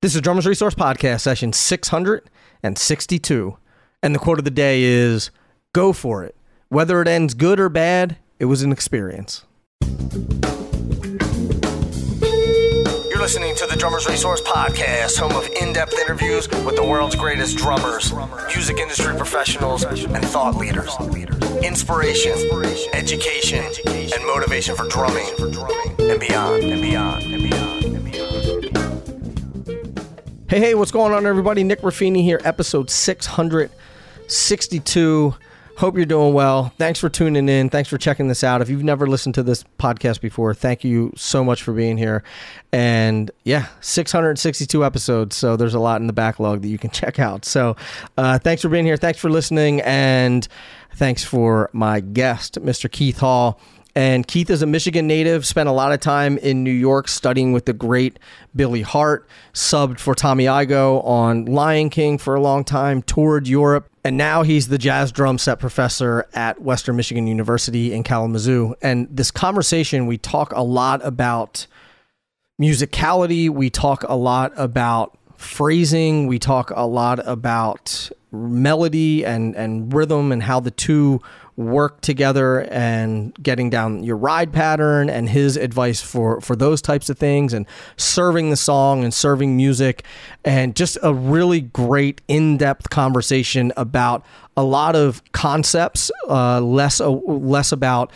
This is Drummers Resource Podcast, session 662. And the quote of the day is Go for it. Whether it ends good or bad, it was an experience. You're listening to the Drummers Resource Podcast, home of in depth interviews with the world's greatest drummers, music industry professionals, and thought leaders. Inspiration, education, and motivation for drumming and beyond, and beyond, and beyond, and beyond. Hey, hey, what's going on, everybody? Nick Ruffini here, episode 662. Hope you're doing well. Thanks for tuning in. Thanks for checking this out. If you've never listened to this podcast before, thank you so much for being here. And yeah, 662 episodes. So there's a lot in the backlog that you can check out. So uh, thanks for being here. Thanks for listening. And thanks for my guest, Mr. Keith Hall. And Keith is a Michigan native, spent a lot of time in New York studying with the great Billy Hart, subbed for Tommy Igoe on Lion King for a long time, toured Europe, and now he's the jazz drum set professor at Western Michigan University in Kalamazoo. And this conversation, we talk a lot about musicality, we talk a lot about phrasing, we talk a lot about melody and, and rhythm and how the two work together and getting down your ride pattern and his advice for for those types of things and serving the song and serving music and just a really great in-depth conversation about a lot of concepts uh, less uh, less about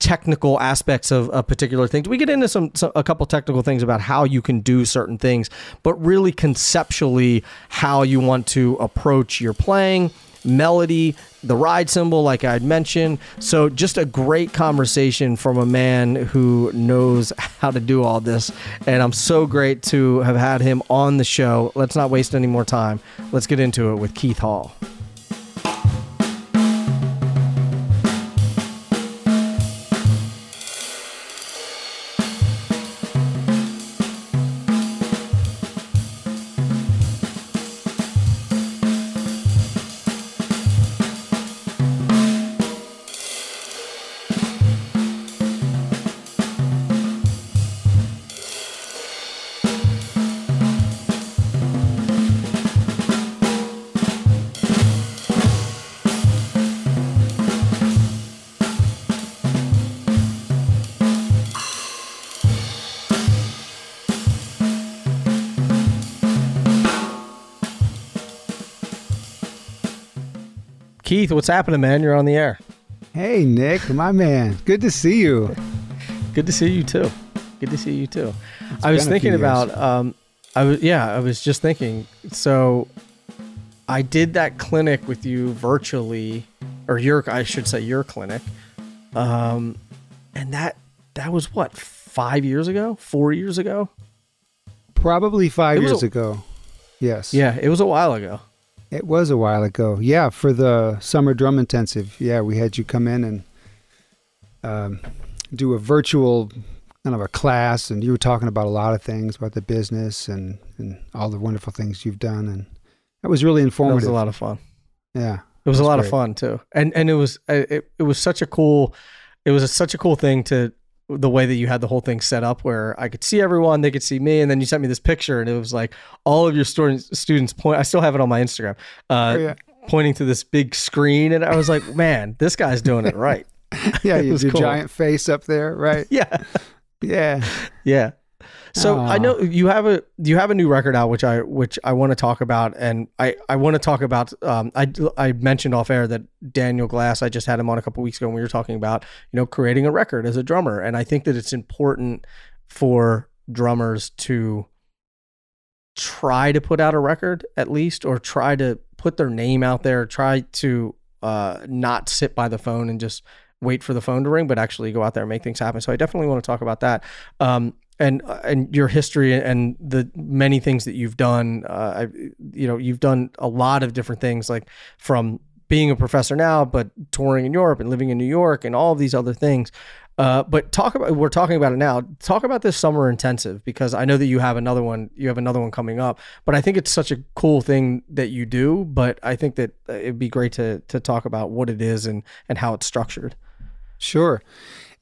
technical aspects of, of particular things. We get into some, some, a couple technical things about how you can do certain things, but really conceptually how you want to approach your playing, melody, the ride cymbal, like I'd mentioned. So just a great conversation from a man who knows how to do all this. And I'm so great to have had him on the show. Let's not waste any more time. Let's get into it with Keith Hall. Keith, what's happening, man? You're on the air. Hey, Nick, my man. Good to see you. Good to see you too. Good to see you too. It's I was thinking about. Um, I was yeah. I was just thinking. So, I did that clinic with you virtually, or your I should say your clinic, um, and that that was what five years ago, four years ago. Probably five years a, ago. Yes. Yeah, it was a while ago. It was a while ago. Yeah, for the summer drum intensive. Yeah, we had you come in and um, do a virtual kind of a class, and you were talking about a lot of things about the business and, and all the wonderful things you've done, and that was really informative. It was a lot of fun. Yeah, it was, a lot great. of fun too, and and it was it, it was such a cool, it was a, such a cool thing to the way that you had the whole thing set up where I could see everyone, they could see me, and then you sent me this picture, and it was like all of your students students point. I still have it on my Instagram, uh, oh, yeah. pointing to this big screen, and I was like, man, this guy's doing it right. yeah, you your cool. giant face up there, right? Yeah, yeah, yeah. So Aww. I know you have a you have a new record out, which I which I want to talk about, and I I want to talk about. Um, I I mentioned off air that Daniel Glass. I just had him on a couple weeks ago, and we were talking about you know creating a record as a drummer, and I think that it's important for drummers to try to put out a record at least, or try to put their name out there, try to uh, not sit by the phone and just wait for the phone to ring, but actually go out there and make things happen. So I definitely want to talk about that. Um, and and your history and the many things that you've done. Uh, I, you know, you've done a lot of different things, like from being a professor now, but touring in Europe and living in New York and all these other things. Uh, but talk about we're talking about it now. Talk about this summer intensive because I know that you have another one. You have another one coming up, but I think it's such a cool thing that you do. But I think that it'd be great to to talk about what it is and and how it's structured. Sure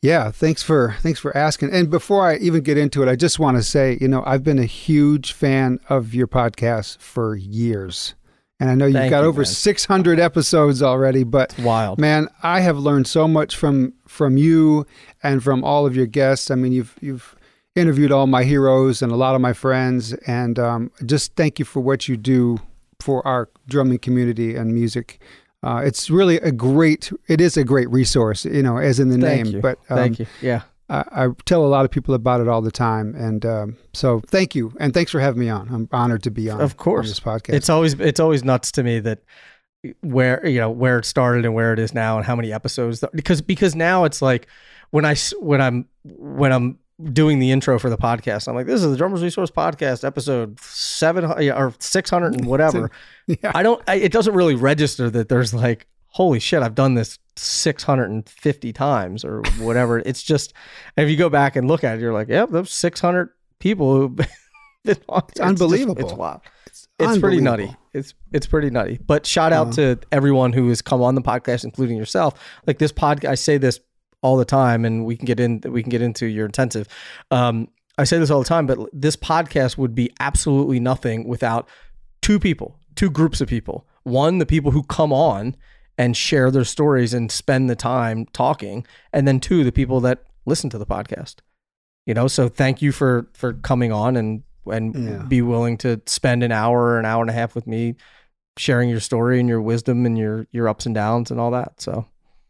Yeah, thanks for thanks for asking. And before I even get into it, I just want to say, you know, I've been a huge fan of your podcast for years. And I know you've Thank got you, over man. 600 episodes already, but Wild. man, I have learned so much from from you and from all of your guests. I mean, you've you've interviewed all my heroes and a lot of my friends, and um, just thank you for what you do for our drumming community and music. Uh, it's really a great. It is a great resource, you know, as in the Thank name. you. But um, Thank you. Yeah. I, I tell a lot of people about it all the time, and um, so thank you, and thanks for having me on. I'm honored to be on. Of course. on this podcast. It's always it's always nuts to me that where you know where it started and where it is now and how many episodes because because now it's like when I when I'm when I'm doing the intro for the podcast I'm like this is the Drummers Resource Podcast episode 700 or 600 and whatever yeah, I don't I, it doesn't really register that there's like holy shit I've done this 650 times or whatever it's just if you go back and look at it you're like yep those 600 people who on It's there. just- unbelievable. it's wild it's pretty nutty. It's it's pretty nutty. But shout out uh-huh. to everyone who has come on the podcast, including yourself. Like this podcast, I say this all the time, and we can get in. We can get into your intensive. Um, I say this all the time, but this podcast would be absolutely nothing without two people, two groups of people. One, the people who come on and share their stories and spend the time talking, and then two, the people that listen to the podcast. You know, so thank you for for coming on and and Yeah. be willing to spend an hour or an hour and a half with me sharing your story and your wisdom and your your ups and downs and all that. So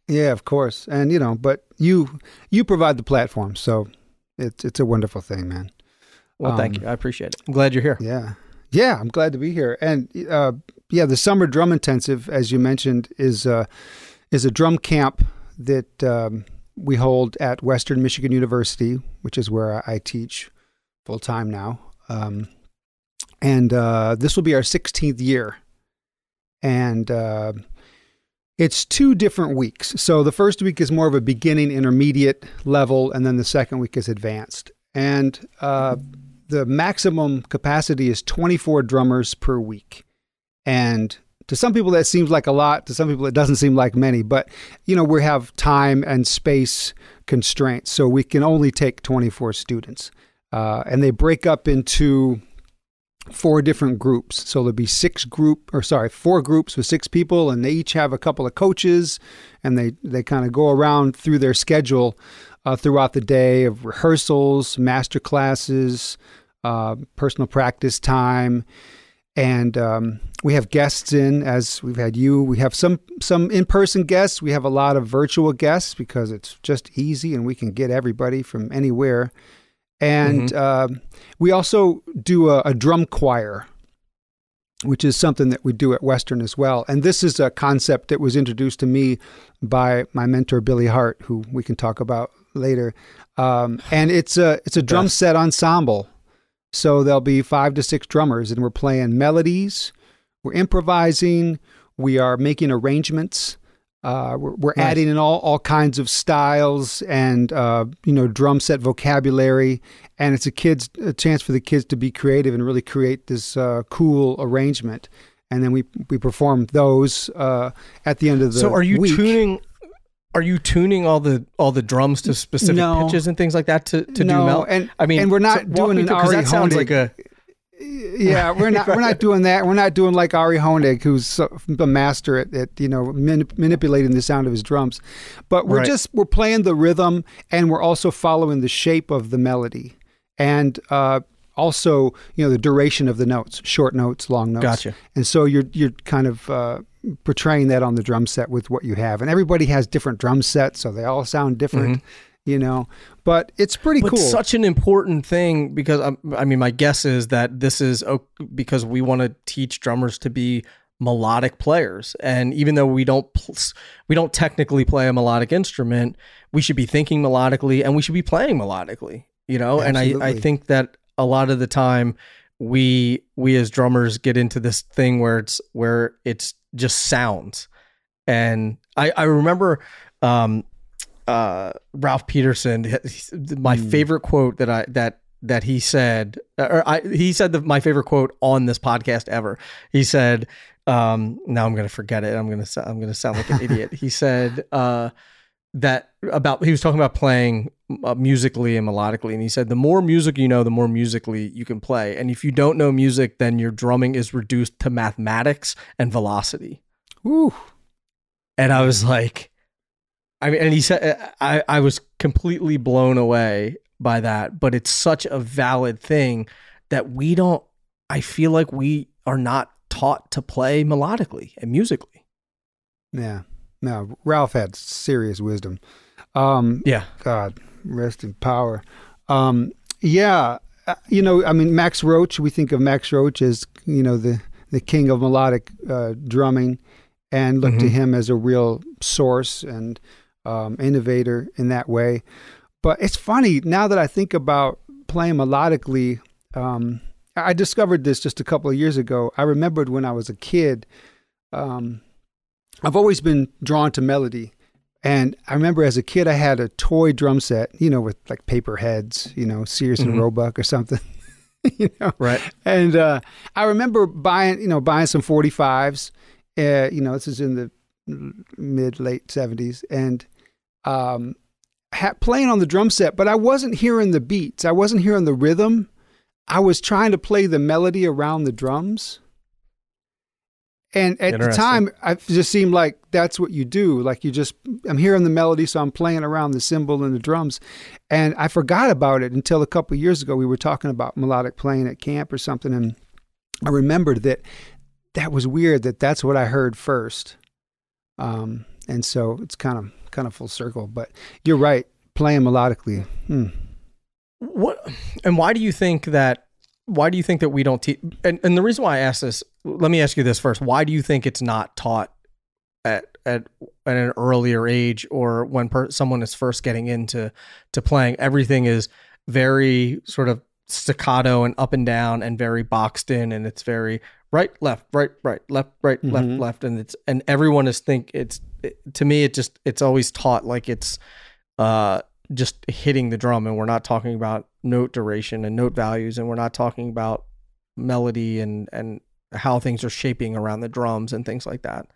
Yeah, of course, and you know, but you you provide the platform, so it's it's a wonderful thing, man. well, thank Um, you. I appreciate it. I'm glad you're here. Yeah, yeah, I'm glad to be here, and uh, yeah, the summer drum intensive, as you mentioned, is uh, is a drum camp that um, we hold at Western Michigan University, which is where I, I teach full time now. Um, and uh, this will be our 16th year. And uh, it's two different weeks. So the first week is more of a beginning, intermediate level, and then the second week is advanced. And uh, the maximum capacity is 24 drummers per week. And to some people that seems like a lot, to some people it doesn't seem like many, but you know, we have time and space constraints, so we can only take 24 students. Uh, and they break up into four different groups. So there'll be six group or sorry, four groups with six people and they each have a couple of coaches and they they kind of go around through their schedule uh, throughout the day of rehearsals, master classes, uh, personal practice time, and um, we have guests in as we've had you. We have some some in person guests. We have a lot of virtual guests because it's just easy and we can get everybody from anywhere. And um we also do a, a drum choir, which is something that we do at Western as well. And this is a concept that was introduced to me by my mentor Billy Hart, who we can talk about later. Um, and it's a it's a drum Best. set ensemble. So there'll be five to six drummers, and we're playing melodies, we're improvising, we are making arrangements. Uh, we're we're Nice. adding in all, all kinds of styles and uh, you know drum set vocabulary, and it's a kids a chance for the kids to be creative and really create this uh, cool arrangement. And then we we perform those uh, at the end of the so are you week. tuning are you tuning all the all the drums to specific No. pitches and things like that to, to no, do mel? and I mean, and we're not so doing an Ari that sounds Honig. like a yeah, we're not we're not doing that. We're not doing like Ari Honig, who's the master at, at you know manip- manipulating the sound of his drums. But we're Right. just we're playing the rhythm, and we're also following the shape of the melody, and uh, also you know the duration of the notes, short notes, long notes. Gotcha. And so you're you're kind of uh, portraying that on the drum set with what you have, and everybody has different drum sets, so they all sound different. You know, but it's pretty but cool. such an important thing because um, I mean, my guess is that this is because we want to teach drummers to be melodic players, and even though we don't pl- we don't technically play a melodic instrument, we should be thinking melodically and we should be playing melodically. You know, and I I think that a lot of the time we we as drummers get into this thing where it's where it's just sounds and i i remember um uh ralph peterson my Hmm. favorite quote that i that that he said or i he said the, my favorite quote on this podcast ever. He said um now i'm gonna forget it. I'm gonna i'm gonna sound like an idiot. He said uh that about he was talking about playing uh, musically and melodically. And he said the more music you know the more musically you can play. And if you don't know music then your drumming is reduced to mathematics and velocity. Ooh. and i was like i mean and he said i i was completely blown away by that but it's such a valid thing that we don't i feel like we are not taught to play melodically and musically Yeah. No, Ralph had serious wisdom. Um, yeah God, rest in power. Um, yeah, uh, you know, I mean, Max Roach. We think of Max Roach as you know the the king of melodic uh, drumming, and look to Mhm. him as a real source and um, innovator in that way. But it's funny now that I think about playing melodically. Um, I discovered this just a couple of years ago. I remembered when I was a kid. Um, I've always been drawn to melody. And I remember as a kid, I had a toy drum set, you know, with like paper heads, you know, Sears and Mhm. Roebuck or something, you know. right And uh, I remember buying, you know, buying some 45s. Uh, you know, this is in the mid late 70s, and um, ha- playing on the drum set. But I wasn't hearing the beats. I wasn't hearing the rhythm. I was trying to play the melody around the drums. And at the time, it just seemed like that's what you do. Like you just, I'm hearing the melody, so I'm playing around the cymbal and the drums. And I forgot about it until a couple of years ago. We were talking about melodic playing at camp or something, and I remembered that that was weird. That that's what I heard first. Um, and so it's kind of kind of full circle. But you're right, playing melodically. Hmm. What and why do you think that? Why do you think that we don't teach? And and the reason why I ask this, let me ask you this first: Why do you think it's not taught at at at an earlier age, or when per, someone is first getting into to playing? Everything is very sort of staccato and up and down, and very boxed in, and it's very right, left, right, right, left, right, left, Mhm. left, and it's and everyone is think it's it, to me it just it's always taught like it's uh just hitting the drum and we're not talking about note duration and note values and we're not talking about melody and and how things are shaping around the drums and things like that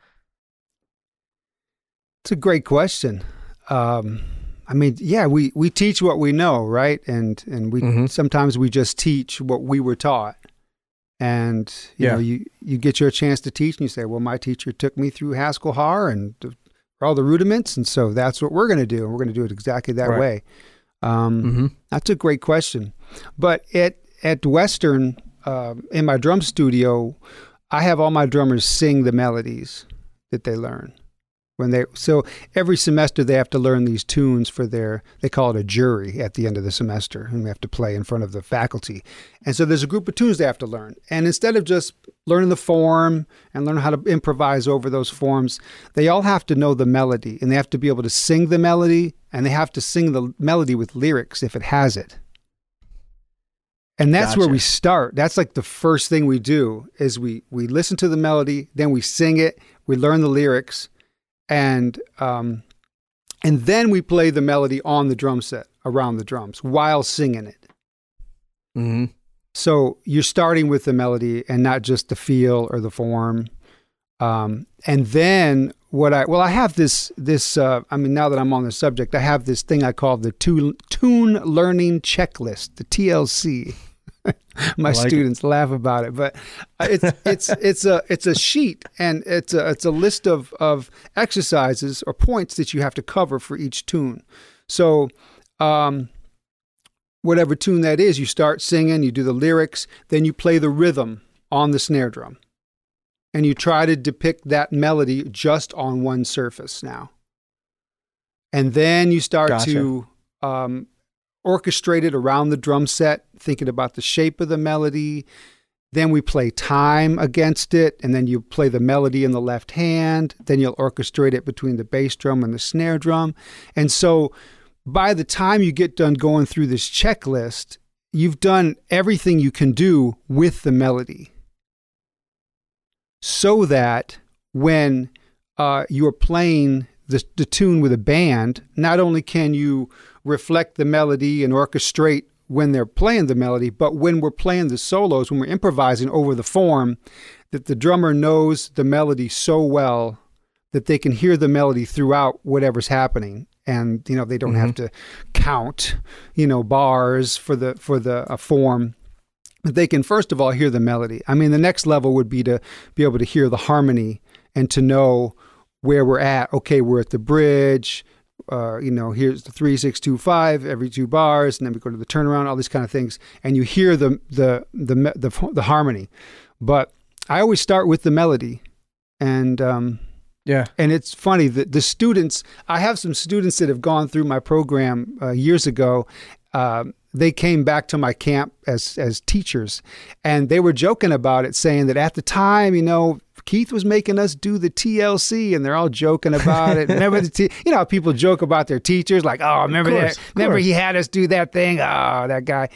It's a great question. Um, I mean, yeah, we, we teach what we know, right? And and we Mhm. sometimes we just teach what we were taught. And you know, you you get your chance to teach, and you say, "Well, my teacher took me through Haskell Harr and all the rudiments, and so that's what we're going to do, and we're going to do it exactly that Right. way." Um, mm-hmm. that's a great question. But at at Western, um, in my drum studio, I have all my drummers sing the melodies that they learn when they. So every semester they have to learn these tunes for their. They call it a jury at the end of the semester, and we have to play in front of the faculty. And so there's a group of tunes they have to learn. And instead of just learning the form and learning how to improvise over those forms, they all have to know the melody, and they have to be able to sing the melody, and they have to sing the melody with lyrics if it has it. And that's where we start. That's like the first thing we do is we we listen to the melody, then we sing it, we learn the lyrics, and um, and then we play the melody on the drum set around the drums while singing it. Mm-hmm. So you're starting with the melody and not just the feel or the form. Um, and then what I well I have this this uh, I mean now that I'm on the subject I have this thing I call the tune tune learning checklist the TLC. My like it. students laugh about it, but uh, it's it's it's a it's a sheet and it's a it's a list of of exercises or points that you have to cover for each tune. So um, whatever tune that is, you start singing, you do the lyrics, then you play the rhythm on the snare drum. And you try to depict that melody just on one surface now. And then you start Gotcha. to um, orchestrate it around the drum set, thinking about the shape of the melody. Then we play time against it, and then you play the melody in the left hand. Then you'll orchestrate it between the bass drum and the snare drum. And so by the time you get done going through this checklist, you've done everything you can do with the melody. So that when uh, you're playing the, the tune with a band, not only can you reflect the melody and orchestrate when they're playing the melody, but when we're playing the solos, when we're improvising over the form, that the drummer knows the melody so well that they can hear the melody throughout whatever's happening. And you know they don't have to count you know bars for the for the uh, form. But they can first of all hear the melody. I mean the next level would be to be able to hear the harmony and to know where we're at. Okay we're at the bridge uh, you know here's the three six two five every two bars and then we go to the turnaround all these kind of things and you hear the the the the, the, the harmony but i always start with the melody and um, Yeah. and it's funny that the students, I have some students that have gone through my program uh, years ago. Um, they came back to my camp as as teachers, and they were joking about it, saying that at the time, you know, Keith was making us do the TLC, and they're all joking about it. Remember the T- you know how people joke about their teachers, like, oh, remember course, that? Remember he had us do that thing? Oh, that guy.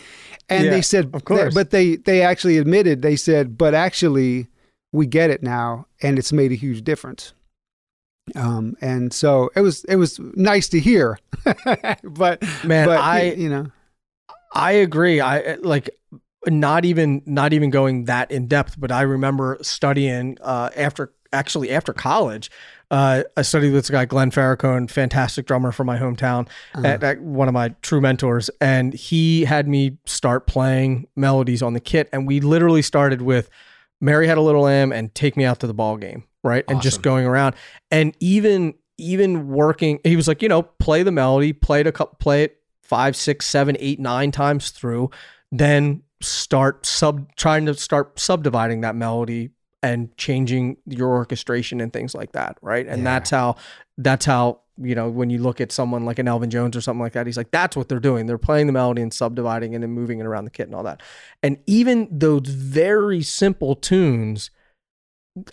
And Yeah, they said, of course. but they they actually admitted they said, but actually we get it now, and it's made a huge difference. Um, and so it was it was nice to hear, but Man, but, I you know I agree. I like not even not even going that in depth, but I remember studying uh, after actually after college. Uh, I studied with this guy Glenn Farrakhan, fantastic drummer from my hometown, at, at one of my true mentors, and he had me start playing melodies on the kit, and we literally started with "Mary Had a Little Lamb" and "Take Me Out to the Ball Game," right, and just going around, and even even working, he was like, you know, play the melody, play it a couple, play it five, six, seven, eight, nine times through, then start sub trying to start subdividing that melody and changing your orchestration and things like that, right? And Yeah. that's how that's how you know when you look at someone like an Elvin Jones or something like that, he's like that's what they're doing. They're playing the melody and subdividing and then moving it around the kit and all that. And even those very simple tunes,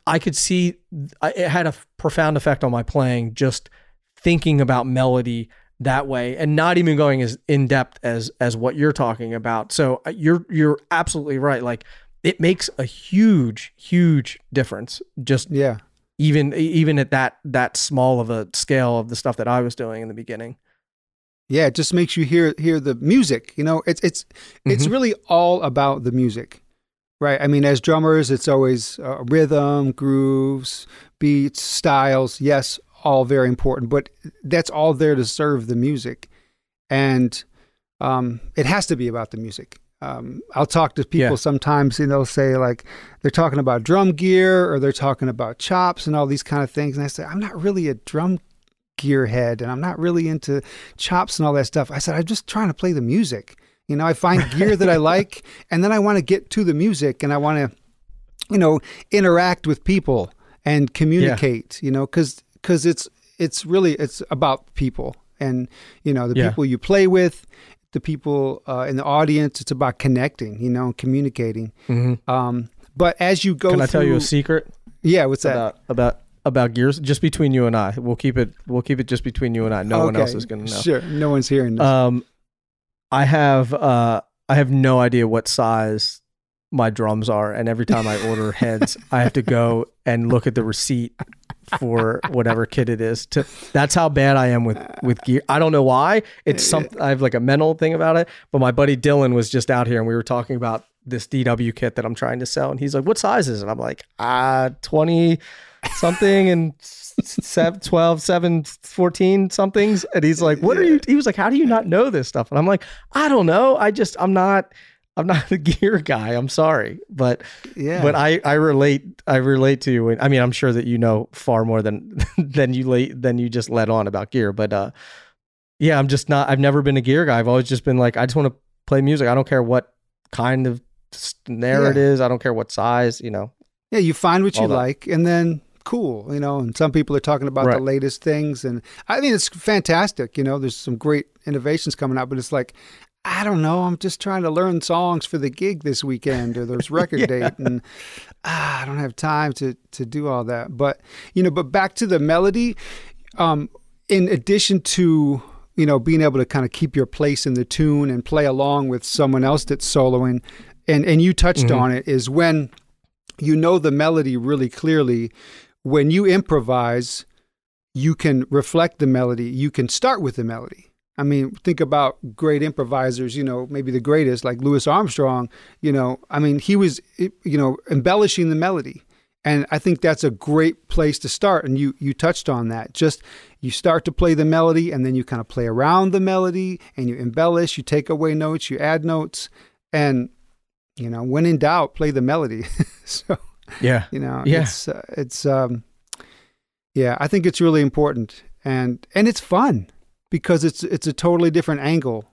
I could see it had a profound effect on my playing just thinking about melody that way and not even going as in depth as as what you're talking about. So uh, you're you're absolutely right. Like it makes a huge huge difference just yeah even even at that that small of a scale of the stuff that I was doing in the beginning. yeah it just makes you hear hear the music. You know, it's it's it's Mhm. really all about the music, right? I mean, as drummers, it's always uh, rhythm, grooves, beats, styles. Yes, all very important, but that's all there to serve the music, and um, it has to be about the music. Um, I'll talk to people Yeah. sometimes, and they'll say like they're talking about drum gear or they're talking about chops and all these kind of things, and I say I'm not really a drum gear head, and I'm not really into chops and all that stuff. I said I'm just trying to play the music. You know, I find gear that I like, and then I want to get to the music, and I want to, you know, interact with people and communicate. You know, because because it's it's really it's about people, and you know the Yeah. people you play with, the people uh, in the audience. It's about connecting. You know, and communicating. Mm-hmm. Um, but as you go, Can I tell you a secret Yeah, what's that? about about about gears? Just between you and I. We'll keep it. We'll keep it just between you and I. No one else is going to know. Sure, no one's hearing this. Um, I have uh, I have no idea what size my drums are, and every time I order heads, I have to go and look at the receipt for whatever kit it is. To that's how bad I am with with gear. I don't know why. It's something I have like a mental thing about it. But my buddy Dylan was just out here, and we were talking about this DW kit that I'm trying to sell, and he's like, "What size is it?" I'm like, "Ah, twenty something and." Seven, 12, 7, 14 somethings. And he's like, What are you? He was like, How do you not know this stuff? And I'm like, I don't know. I just, I'm not, I'm not a gear guy. I'm sorry. But, yeah, but I, I relate, I relate to you. And I mean, I'm sure that you know far more than, than you late, than you just let on about gear. But, uh, yeah, I'm just not, I've never been a gear guy. I've always just been like, I just want to play music. I don't care what kind of snare it Yeah. is. I don't care what size, you know. Yeah, you find what you that. like, and then cool, you know. And some people are talking about the latest things, and I think it's fantastic. You know, there's some great innovations coming out, but it's like, I don't know. I'm just trying to learn songs for the gig this weekend or there's record Yeah. date, and ah, I don't have time to to do all that. But you know, but back to the melody. Um, in addition to you know being able to kind of keep your place in the tune and play along with someone else that's soloing, and and you touched Mhm. on it is when you know the melody really clearly. When you improvise, you can reflect the melody. You can start with the melody. I mean, think about great improvisers, you know, maybe the greatest, like Louis Armstrong, you know, I mean, he was, you know, embellishing the melody. And I think that's a great place to start. And you you touched on that. Just you start to play the melody and then you kind of play around the melody and you embellish, you take away notes, you add notes, and you know, when in doubt, play the melody. so yeah, you know, yeah. it's uh, it's um yeah, I think it's really important and and it's fun because it's it's a totally different angle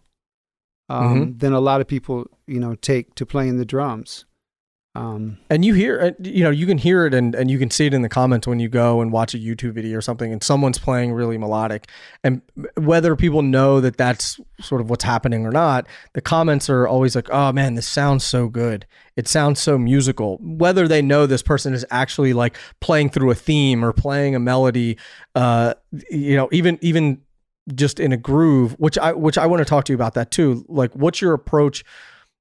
um, Mm-hmm. than a lot of people, you know, take to playing the drums. Um, and you hear you know you can hear it and, and you can see it in the comments when you go and watch a youtube video or something and someone's playing really melodic and whether people know that that's sort of what's happening or not the comments are always like oh man this sounds so good it sounds so musical whether they know this person is actually like playing through a theme or playing a melody uh you know even even just in a groove which i which i want to talk to you about that too like what's your approach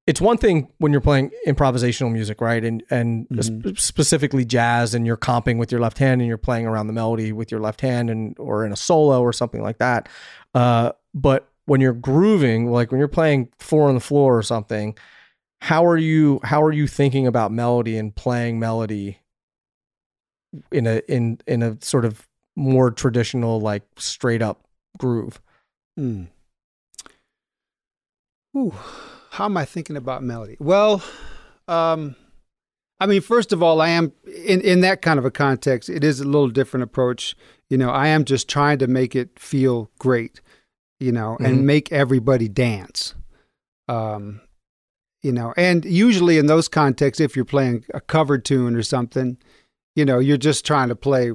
it's one thing when you're playing improvisational music, right? And and Mhm. sp- specifically jazz, and you're comping with your left hand, and you're playing around the melody with your left hand, and or in a solo or something like that. Uh, but when you're grooving, like when you're playing four on the floor or something, how are you how are you thinking about melody and playing melody in a in in a sort of more traditional, like straight up groove? hmm. Ooh, how am I thinking about melody? Well, um, I mean, first of all, I am in in that kind of a context. It is a little different approach. You know, I am just trying to make it feel great. You know, Mhm. and make everybody dance. Um, you know, and usually in those contexts, if you're playing a cover tune or something, you know, you're just trying to play.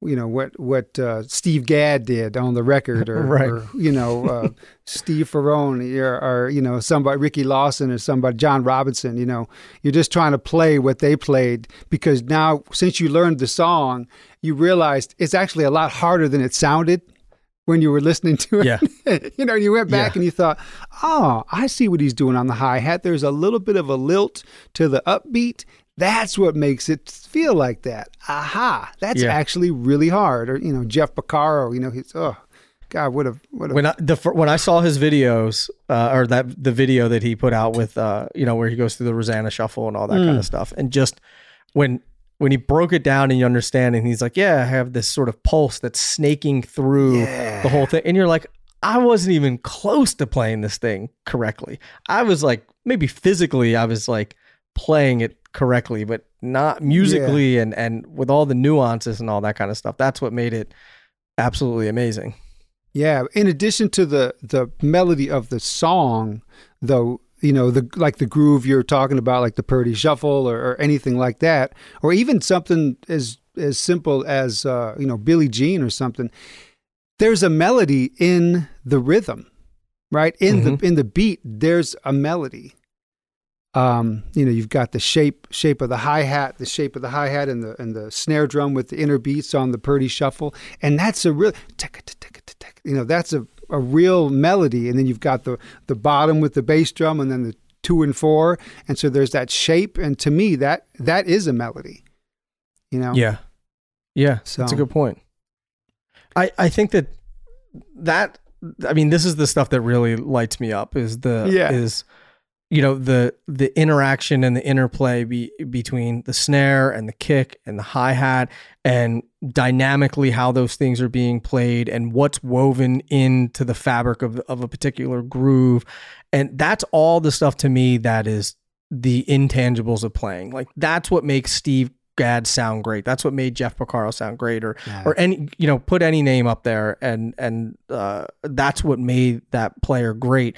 You know what what uh, Steve Gadd did on the record, or, Right. or you know uh, Steve Ferrone, or, or you know somebody Ricky Lawson, or somebody John Robinson. You know, you're just trying to play what they played because now since you learned the song, you realized it's actually a lot harder than it sounded when you were listening to it. Yeah. you know, you went back Yeah. and you thought, oh, I see what he's doing on the hi hat. There's a little bit of a lilt to the upbeat. That's what makes it feel like that. Aha, that's Yeah. actually really hard. Or you know, Jeff Porcaro. You know, he's oh, God, what a what a when I the when I saw his videos uh, or that the video that he put out with uh you know where he goes through the Rosanna Shuffle and all that kind Mm. of stuff and just when when he broke it down and you understand and he's like yeah I have this sort of pulse that's snaking through yeah. the whole thing and you're like I wasn't even close to playing this thing correctly I was like maybe physically I was like playing it correctly but not musically and and with all the nuances and all that kind of stuff that's what made it absolutely amazing Yeah. In addition to the the melody of the song, though, you know, the like the groove you're talking about, like the Purdie Shuffle or, or anything like that, or even something as as simple as uh, you know Billie Jean or something. There's a melody in the rhythm, right? In the in the beat, there's a melody. Um, you know, you've got the shape shape of the hi hat, the shape of the hi hat, and the and the snare drum with the inner beats on the Purdie Shuffle, and that's a real you know that's a, a real melody and then you've got the the bottom with the bass drum and then the two and four and so there's that shape and to me that that is a melody you know Yeah. Yeah. That's a good point. I, I think that that I mean this is the stuff that really lights me up is the Yeah. is you know the the interaction and the interplay be, between the snare and the kick and the hi-hat and dynamically how those things are being played and what's woven into the fabric of of a particular groove. And that's all the stuff to me that is the intangibles of playing. Like that's what makes Steve Gadd sound great. That's what made Jeff Porcaro sound great or Yeah. or any you know put any name up there. And and uh, that's what made that player great.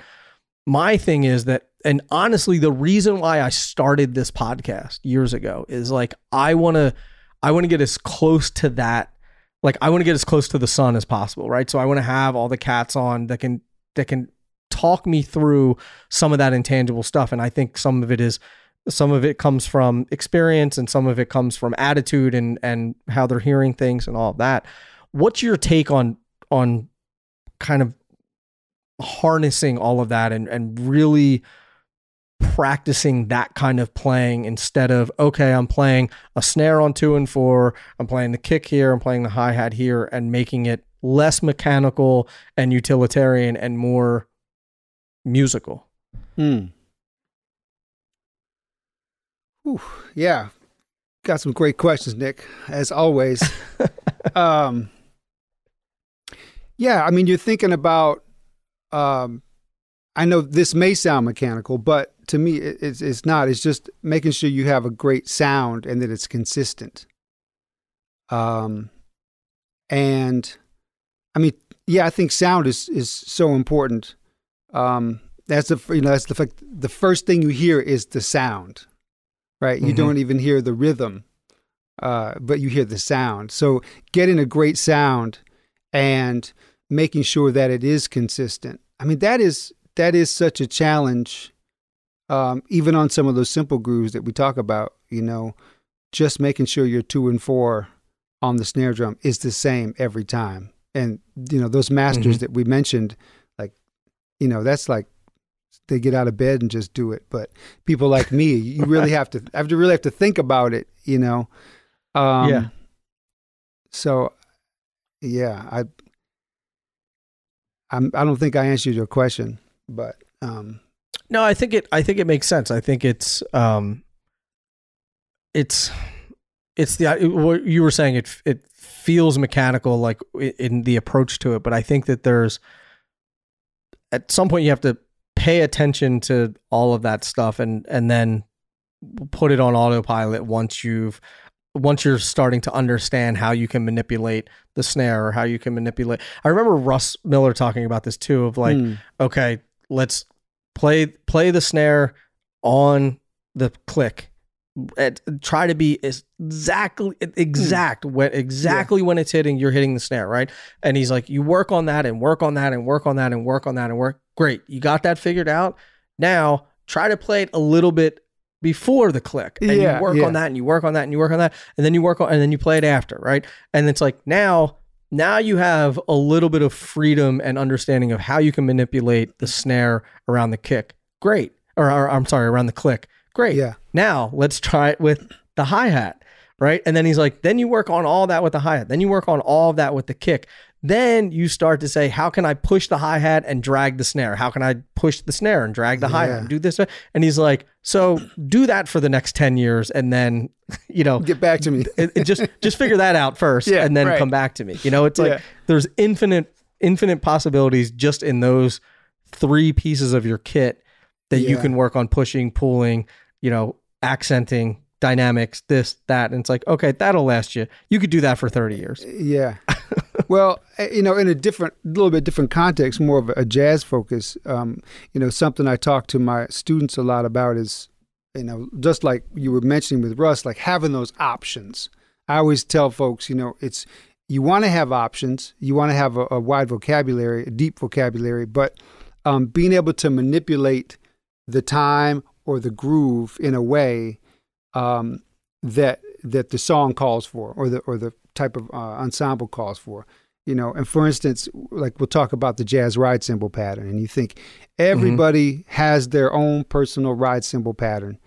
My thing is that and honestly the reason why i started this podcast years ago is like i want to i want to get as close to that like i want to get as close to the sun as possible right? So i want to have all the cats on that can that can talk me through some of that intangible stuff. And i think some of it is some of it comes from experience and some of it comes from attitude and and how they're hearing things and all of that. What's your take on on kind of harnessing all of that and and really practicing that kind of playing instead of okay i'm playing a snare on two and four i'm playing the kick here i'm playing the hi-hat here and making it less mechanical and utilitarian and more musical Hmm. Whew, yeah got some great questions, Nick, as always. um, yeah, I mean, you're thinking about. Um, I know this may sound mechanical, but to me, it's it's not. It's just making sure you have a great sound and that it's consistent. Um, and I mean, yeah, I think sound is is so important. Um, that's the you know that's the fact. The first thing you hear is the sound, right? You Mhm. don't even hear the rhythm, uh, but you hear the sound. So getting a great sound and making sure that it is consistent. I mean, that is that is such a challenge. Um, even on some of those simple grooves that we talk about, you know, just making sure your two and four on the snare drum is the same every time. And you know, those masters Mhm. that we mentioned, like, you know, that's like they get out of bed and just do it. But people like me, you really have to have to really have to think about it, you know. Um, Yeah. So, yeah, I, I'm. I don't think I answered your question, but um, No, I think it. I think it makes sense. I think it's. Um, it's, it's the what you were saying. It it feels mechanical, like in the approach to it. But I think that there's, at some point, you have to pay attention to all of that stuff, and and then put it on autopilot once you've once you're starting to understand how you can manipulate the snare or how you can manipulate. I remember Russ Miller talking about this too. Of like, hmm, okay, let's play play the snare on the click. And try to be exactly exact hmm. when exactly when it's hitting, you're hitting the snare, right? And he's like, you work on that and work on that and work on that and work on that and work. Great, you got that figured out. Now try to play it a little bit before the click, and Yeah, you work yeah. on that and you work on that and you work on that, and then you work on and then you play it after, right? And it's like now now you have a little bit of freedom and understanding of how you can manipulate the snare around the kick. Great. Or, or I'm sorry, around the click. Great. yeah, Now let's try it with the hi hat. Right. And then he's like, then you work on all that with the hi hat. Then you work on all of that with the kick. Then you start to say, how can I push the hi hat and drag the snare? How can I push the snare and drag the hi hat Yeah. and do this? And he's like, so do that for the next 10 years. And then, you know, get back to me. it, it just just figure that out first Yeah, and then right. come back to me you know it's like Yeah. there's infinite infinite possibilities just in those three pieces of your kit that you can work on pushing pulling you know accenting dynamics this that and it's like okay that'll last you you could do that for 30 years Yeah. well, eh, you know, in a different, little bit different context, more of a jazz focus. Um, you know, something I talk to my students a lot about is, you know, just like you were mentioning with Russ, like having those options. I always tell folks, you know, it's you want to have options, you want to have a, a wide vocabulary, a deep vocabulary, but um, being able to manipulate the time or the groove in a way um, that that the song calls for, or the or the type of uh, ensemble calls for. You know, and for instance, like we'll talk about the jazz ride cymbal pattern, and you think everybody has their own personal ride cymbal pattern,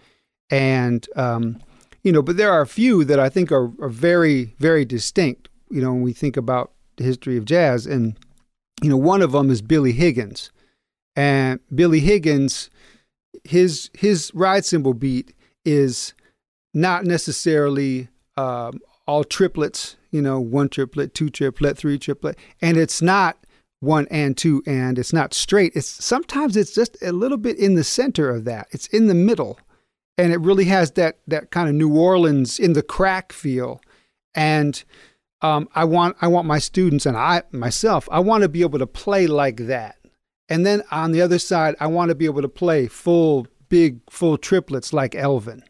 and um, you know, but there are a few that I think are, are very very distinct. You know, when we think about the history of jazz, and you know, one of them is Billy Higgins, and Billy Higgins, his his ride cymbal beat is not necessarily um, all triplets, you know, one triplet, two triplet, three triplet, and it's not one and two and it's not straight. It's sometimes it's just a little bit in the center of that. It's in the middle, and it really has that that kind of New Orleans in the crack feel. And um, I want I want my students and I myself I want to be able to play like that. And then on the other side, I want to be able to play full big full triplets like Elvin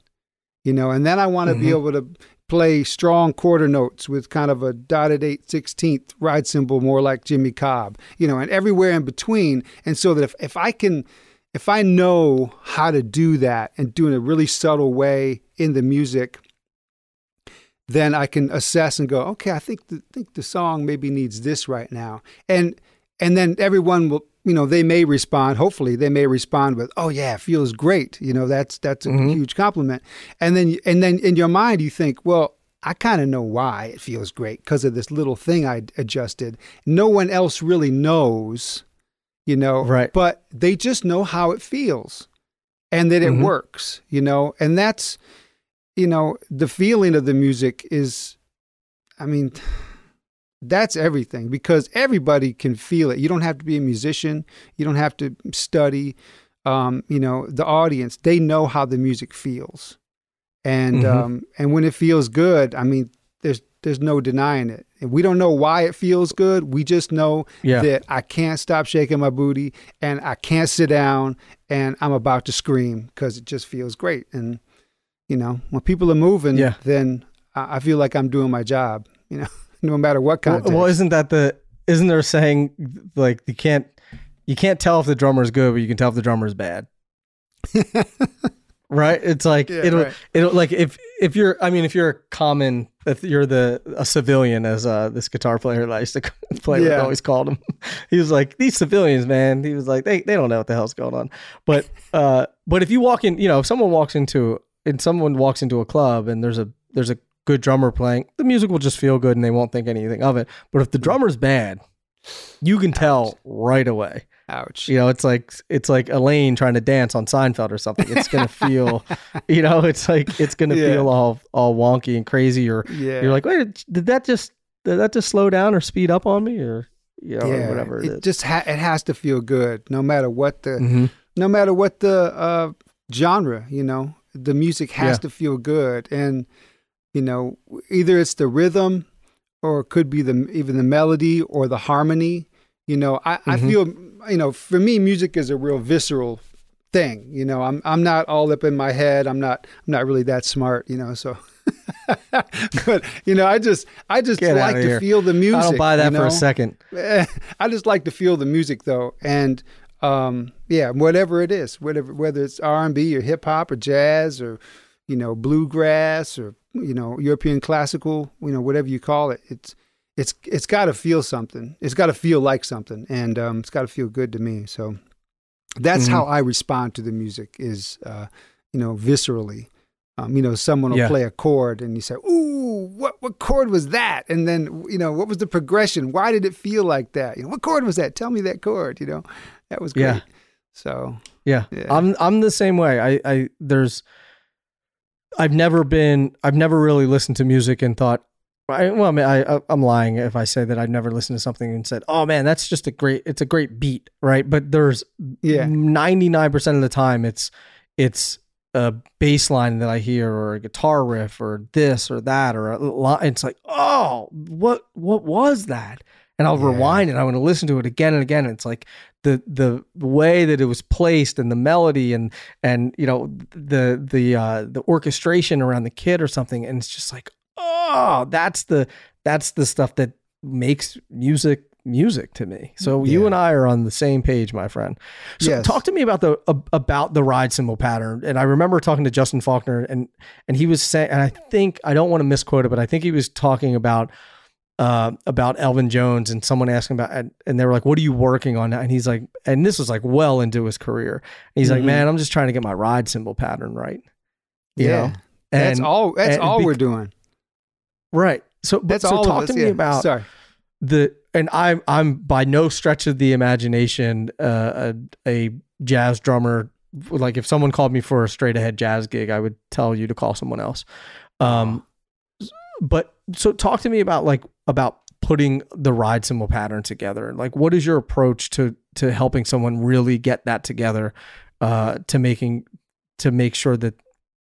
you know, and then I want to be Mhm. able to play strong quarter notes with kind of a dotted eight sixteenth ride cymbal, more like Jimmy Cobb, you know, and everywhere in between. And so that if, if I can, if I know how to do that and do it in a really subtle way in the music, then I can assess and go, okay, I think the, think the song maybe needs this right now, and and then everyone will, you know, they may respond. Hopefully, they may respond with, "Oh yeah, it feels great." You know, that's that's a Mhm. huge compliment. And then and then in your mind, you think, "Well, I kind of know why it feels great because of this little thing I adjusted. No one else really knows, you know, Right. But they just know how it feels, and that it Mhm. works, you know. And that's you know, the feeling of the music is, I mean, that's everything because everybody can feel it. You don't have to be a musician. You don't have to study. Um, you know, the audience, they know how the music feels. And Mhm. um, and when it feels good, I mean, there's there's no denying it. And we don't know why it feels good. We just know Yeah. that I can't stop shaking my booty and I can't sit down and I'm about to scream because it just feels great. And you know, when people are moving, Yeah. then I I feel like I'm doing my job. You know, no matter what Well, context. well, isn't that the isn't there a saying like you can't you can't tell if the drummer's good, but you can tell if the drummer's bad. right? It's like Yeah, it'll right. it'll like if if you're I mean if you're a common if you're the a civilian as uh this guitar player that I used to play with always called him. He was like these civilians, man. He was like they they don't know what the hell's going on. But uh but if you walk in, you know, if someone walks into and someone walks into a club and there's a there's a good drummer playing, the music will just feel good and they won't think anything of it. But if the drummer's bad, you can tell right away. Ouch. You know, it's like it's like Elaine trying to dance on Seinfeld or something. It's gonna feel, you know, it's like it's gonna Yeah. feel all all wonky and crazy. Or Yeah. you're like, wait, did that just did that just slow down or speed up on me or you know or whatever it is. just ha- it has to feel good, no matter what the Mhm. no matter what the uh, genre. You know, the music has Yeah. to feel good, and you know, either it's the rhythm, or it could be the even the melody or the harmony. You know, I, I Mhm. feel you know for me, music is a real visceral thing. You know, I'm I'm not all up in my head. I'm not I'm not really that smart. You know, so. but you know, I just I just Get like to here. feel the music. I don't buy you that for a second. I just like to feel the music though, and um, yeah, whatever it is, whatever whether it's R and B or hip hop or jazz or you know bluegrass or you know European classical, you know whatever you call it, it's it's it's got to feel something. It's got to feel like something, and um, it's got to feel good to me. So that's Mhm. how I respond to the music is uh, you know viscerally. Um, you know, someone will Yeah. play a chord and you say, "Ooh, what what chord was that?" And then you know, what was the progression? Why did it feel like that? You know, what chord was that? Tell me that chord. You know, that was great. Yeah. So Yeah. Yeah. I'm I'm the same way. I I there's I've never been I've never really listened to music and thought I well I mean I I'm lying if I say that I've never listened to something and said, "Oh man, that's just a great it's a great beat," right? But there's Yeah. 99% of the time it's it's a bass line that I hear or a guitar riff or this or that or a line it's like, "Oh, what what was that?" And I'll Yeah. rewind and I want to listen to it again and again. And It's like the the way that it was placed and the melody and and you know the the uh the orchestration around the kid or something. And it's just like oh that's the that's the stuff that makes music music to me. So you and i are on the same page my friend. So Yes. talk to me about the about the ride cymbal pattern. And i remember talking to justin faulkner and and he was saying and i think i don't want to misquote it but i think he was talking about uh, about Elvin Jones and someone asking about and, and they were like, "What are you working on?" now?" And he's like, and this was like well into his career. And he's like, Mhm. "Man, I'm just trying to get my ride cymbal pattern right." You yeah, know? that's And- all. That's all bec- we're doing. right. So, but, That's so all talk us. to me about Sorry. the and I'm I'm by no stretch of the imagination uh, a a jazz drummer. Like if someone called me for a straight ahead jazz gig, I would tell you to call someone else. Um, but so talk to me about like about putting the ride cymbal pattern together. Like, what is your approach to to helping someone really get that together? Uh, to making to make sure that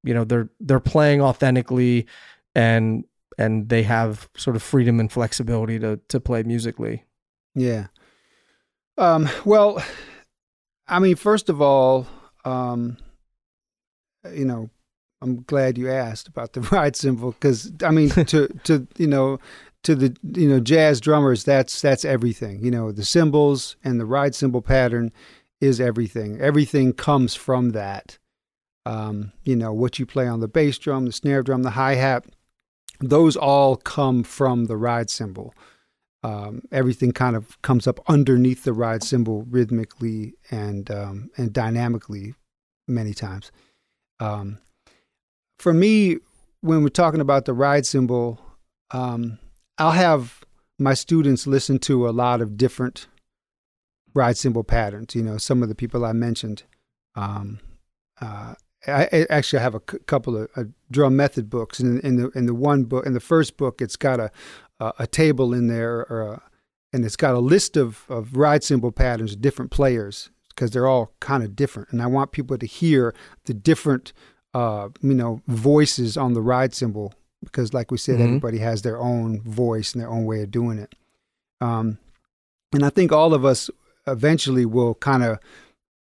you know they're they're playing authentically and and they have sort of freedom and flexibility to to play musically. Yeah. Um, well, I mean, first of all, um, you know, I'm glad you asked about the ride cymbal because I mean, to to you know, to the you know jazz drummers, that's that's everything. You know, the cymbals and the ride cymbal pattern is everything. Everything comes from that. Um, you know, what you play on the bass drum, the snare drum, the hi hat, those all come from the ride cymbal um, everything kind of comes up underneath the ride cymbal rhythmically and um, and dynamically many times. Um, for me, when we're talking about the ride cymbal, um, I'll have my students listen to a lot of different ride cymbal patterns. You know, some of the people I mentioned, um, uh, I, I actually have a c- couple of uh, drum method books, and in, in the in the one book, in the first book, it's got a a, a table in there, a, and it's got a list of of ride cymbal patterns, different players, because they're all kind of different, and I want people to hear the different, uh, you know, voices on the ride cymbal, because like we said, Mhm. everybody has their own voice and their own way of doing it. Um, and I think all of us eventually will kind of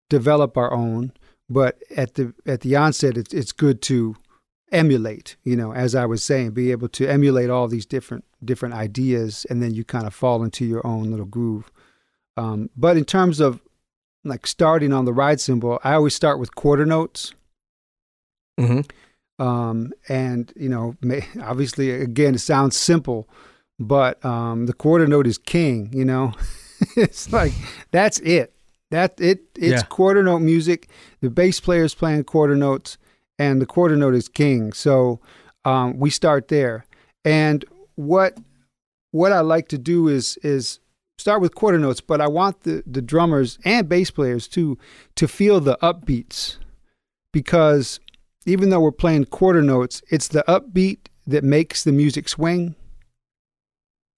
develop our own but at the at the onset it's it's good to emulate you know as i was saying be able to emulate all these different different ideas and then you kind of fall into your own little groove um, but in terms of like starting on the ride cymbal i always start with quarter notes hmm um, and you know obviously again it sounds simple but um, the quarter note is king you know? It's like that's it. That it it's Yeah. quarter note music. The bass player is playing quarter notes and the quarter note is king. So um, we start there. And what what i like to do is is start with quarter notes but i want the the drummers and bass players too to feel the upbeats because even though we're playing quarter notes, it's the upbeat that makes the music swing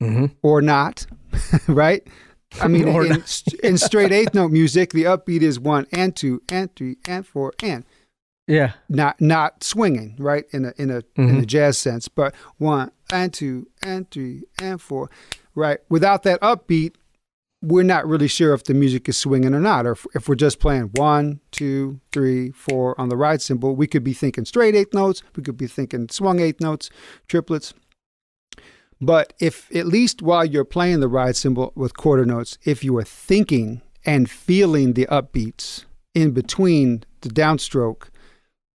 hmm or not, right? I mean, in, in straight eighth note music, the upbeat is one and two and three and four and Yeah. not not swinging, right? In a in a in a jazz sense, but one and two and three and four, right? Without that upbeat, we're not really sure if the music is swinging or not, or if, if we're just playing one, two, three, four on the ride cymbal. We could be thinking straight eighth notes. We could be thinking swung eighth notes, triplets. But if at least while you're playing the ride cymbal with quarter notes, if you are thinking and feeling the upbeats in between the downstroke,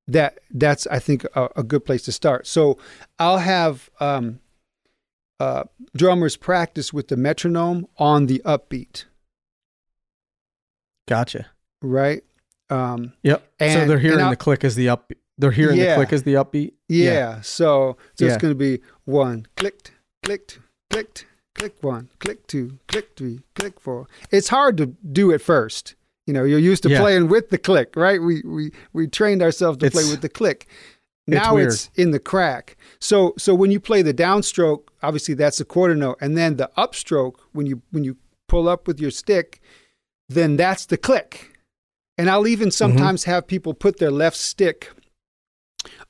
that that's I think a, a good place to start. So I'll have um, uh, drummers practice with the metronome on the upbeat, Gotcha. right? Um, Yep. so they're hearing and the click as the up. They're hearing Yeah. the click as the upbeat. yeah. So so Yeah. it's going to be one clicked, clicked, clicked, click one, click two, click three, click four. It's hard to do at first. You know, you're used to Yeah. playing with the click, right? We we we trained ourselves to play with the click. Now weird. it's in the crack. So so when you play the downstroke, obviously that's the quarter note, and then the upstroke when you when you pull up with your stick, then that's the click. And I'll Mm-hmm. even sometimes have people put their left stick